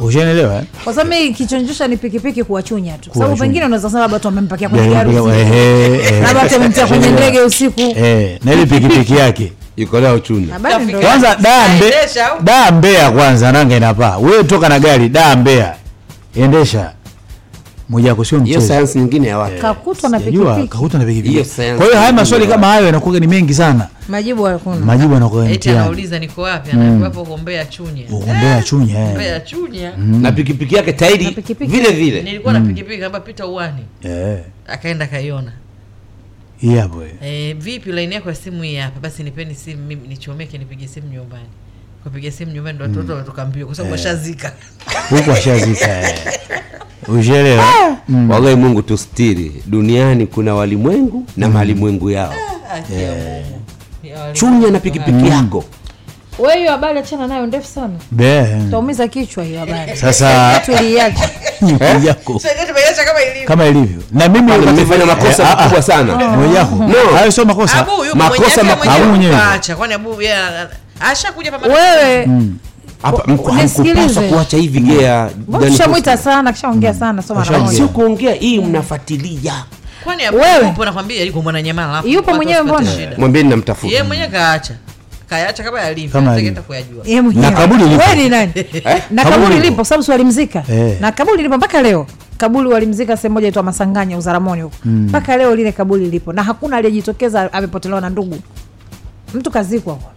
Ushanielewa eh? kwa sababu mimi kichonjosha ni pikipiki kuwachunya tu. Kuwachunya. sababu pengine unaweza sema labda watu wamempakia kwenye Gari eh, eh, labda watu wamemtia kwenye ndege usiku. Eh na ile pikipiki yake. Yuko chunye bado ndo kwanza daa mbe, Mbeya kwanza nanga inapaa. Wewe toka na gari daa Mbeya endesha Mwijaku sio hiyo sayansi nyingine ya watu. Kakutwa na pikipiki. kakutwa na pikipiki. Kwa hiyo haya maswali kama hayo yanakuwa ni mengi sana. Majibu hakuna majibu yanakuwa ni eti mtihani. anauliza niko wapi? Anaambiwa hapo Gombea chunya. Gombea chunya Gombea chunya. Na pikipiki yake tairi vile vile. Nilikuwa na pikipiki kamba pita uani. eh. Akaenda kaiona hii hapo eh. vipi line yako ya simu hii hapa? Basi nipeni simu mimi nichomeke nipige simu nyumbani kupiga simu nyumbani ndo watoto wametoka mbio kwa sababu washazika. Huku washazika ushelewa. ushaelewa Mm. wallahi mungu tustiri. Duniani kuna walimwengu na malimwengu yao. Chunya na pikipiki yako. We hiyo habari achana nayo ndefu sana. Taumiza kichwa hiyo habari. Sasa- Mwijaku. kama ilivyo. Na mimi nimefanya makosa Eh, ah, ah. makubwa sana. Hayo sio makosa. Makosa mwenyewe makubwa. Mwenyewe mwenyewe. kwani abu yeye ashakuja pamoja wewe hapa hamkupaswa kuacha hivi gea mbona sana kishaongea sana so sio kuongea hii mnafuatilia. Kwani abu nakwambia yuko mwananyamala alafu Yupo mwenyewe mbona? mwambieni, namtafuta yeye mwenyewe kaacha. Kaacha kama yalivyo Kama kama kuyajua. Yeye mwenyewe. Na kaburi lipo. Wewe nani? Na Kaburi kaburi lipo. lipo sababu si walimzika. Eh. na kaburi lipo mpaka leo. Kaburi walimzika sehemu moja itwa masanganya uzaramoni huko. Mpaka leo lile kaburi lipo. Na hakuna aliyejitokeza amepotelewa na ndugu. Mtu kazikwa huko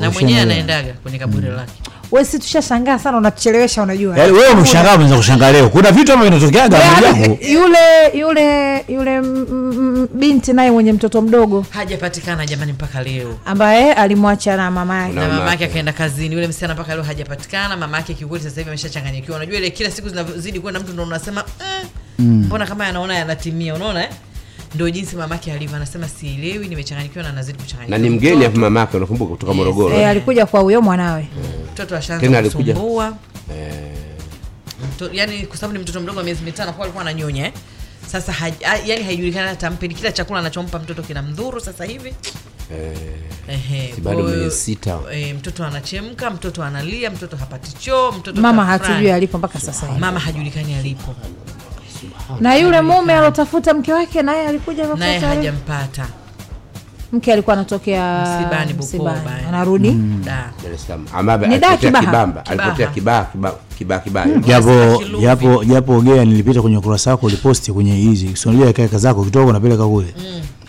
na mwenyewe anaendaga kwenye kaburi lake. We si tushashangaa sana unatuchelewesha unajua. Yaani wewe umeshangaa unaweza kushangaa leo. Kuna vitu ambavyo vinatokeaga Yaani, yule yule yule mm, mm, binti naye mwenye mtoto mdogo. Hajapatikana jamani mpaka leo. Ambaye alimwacha na mama yake. Na mama yake akaenda kazini. Yule msichana mpaka leo hajapatikana. Mama yake kiukweli sasa hivi ameshachanganyikiwa. Unajua ile kila siku zinazidi kwenda mtu ndo unasema "Mm, mbona kama yanaona yanatimia. Unaona eh? Ndio jinsi mamake alivyo anasema sielewi nimechanganyikiwa na nazidi na ni mgeni hapo mamake, unakumbuka kutoka morogoro. Eh, alikuja kwa huyo mwanawe. Mtoto ashaanza Tena alikuja- kusumbua. Mto- yani kwa sababu ni mtoto mdogo wa miezi mitano kwa alikuwa ananyonya eh? sasa ha, a- yani haijulikani hata mpeni kila chakula anachompa mtoto kina mdhuru sasa hivi. Ehe, bado miezi sita. eh, mtoto anachemka mtoto analia mtoto hapati choo mtoto mama hatujui alipo mpaka sasa hivi. Mama hajulikani alipo na yule mume alotafuta mke wake naye alikuja naye hajampata. Mke alikuwa anatokea Msibani, Bukoba, Msibani. anarudi. Da. Dar es Salaam. Ama Ni da Kibaha. kibamba alipotea kibaa kibaa kibaa kibaa japo Kiluvi. japo japo gea nilipita kwenye ukurasa wako uliposti kwenye hizi. Sonajua kaka zako kitoka napeleka kule.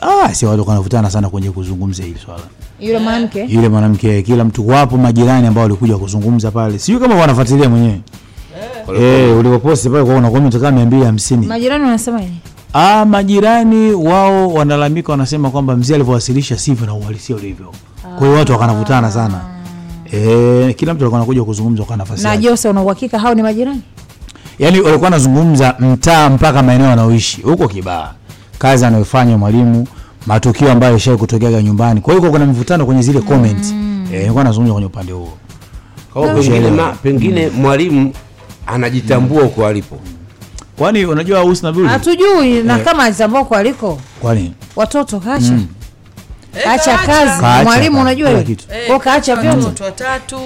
Ah si watu kanavutana sana kwenye kuzungumza hili swala. Yule mwanamke? Yule mwanamke kila mtu wapo majirani ambao walikuja kuzungumza pale. Sijui kama wanafuatilia mwenyewe eh ulipoposti pale kwa una comment kama mia mbili hamsini. Majirani wanasema nini? Ah majirani wao wanalalamika wanasema kwamba mzee alivyowasilisha sivyo na uhalisia ulivyo. Kwa hiyo watu wakanavutana sana. Eh kila mtu alikuwa anakuja kuzungumza kwa nafasi na jose una uhakika hao ni majirani? Yaani walikuwa wanazungumza mtaa mpaka maeneo anaoishi huko Kibaha, kazi anayofanya mwalimu, matukio ambayo yashai kutokea nyumbani. Kwa hiyo kuna mvutano kwenye zile comment eh, nilikuwa nazungumza kwenye upande huo. Kwa hiyo pengine pengine mwalimu anajitambua huko alipo Kwani unajua Husna Abdul? hatujui na kama alitambua huko aliko Kwani watoto kasha. Mm. kaacha kaacha. kazi mwalimu unajua hiyo kitu. Eh, kwa kaacha vyote watoto watatu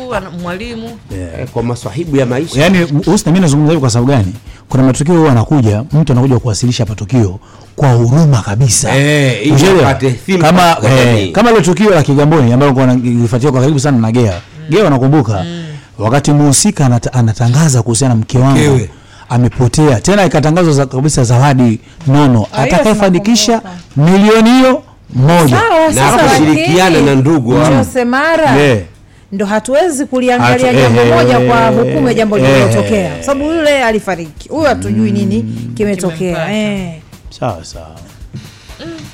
mwalimu eh, kwa maswahibu ya maisha yaani Husna, mimi nazungumza hivi kwa sababu gani? Kuna matukio huwa anakuja mtu anakuja kuwasilisha patukio kwa huruma kabisa. Eh, kama eh, kama ile tukio la Kigamboni ambalo kwa nilifuatia kwa karibu sana na Gea. Gea wanakumbuka wakati muhusika anata, anatangaza kuhusiana na mke wangu amepotea. Tena ikatangazwa za, kabisa zawadi nono. Atakayefanikisha milioni hiyo moja. Na kushirikiana na ndugu Semara Mara Eh. ndo hatuwezi kuliangalia Hatu- jambo eh, moja kwa eh, hukumu ya jambo eh, lililotokea. eh. kwa sababu yule alifariki. Huyu hatujui nini kimetokea. Kimempata. eh. sawa sawa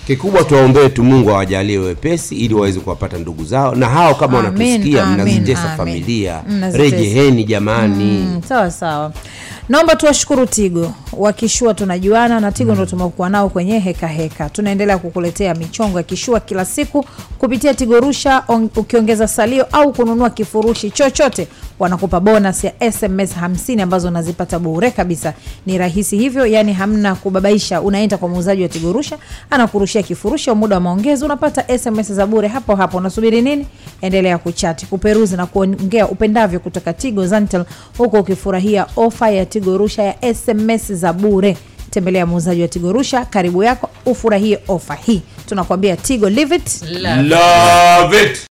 kikubwa tuwaombee tu mungu awajalie wepesi ili waweze kuwapata ndugu zao. Na hao kama wanatusikia mnazitesa familia. Rejeheni jamani. Mm, sawa sawa. Naomba tuwashukuru tigo. Wakishua tunajuana na tigo ndo tumekuwa nao kwenye heka heka. Tunaendelea kukuletea michongo ya kishua kila siku kupitia tigo rusha on, ukiongeza salio au kununua kifurushi chochote wanakupa bonus ya sms 50 ambazo unazipata bure kabisa. Ni rahisi hivyo yani hamna kubabaisha. Unaenda kwa muuzaji wa tigo rusha anakurushia kifurushi muda wa maongezi unapata sms za bure hapo hapo. Unasubiri nini? Endelea kuchati kuperuzi na kuongea upendavyo kutoka tigo zantel huku ukifurahia ofa ya tigorusha ya sms za bure. Tembelea muuzaji wa tigo karibu yako ufurahie ofa hii. Tunakuambia tigo live it. Love it.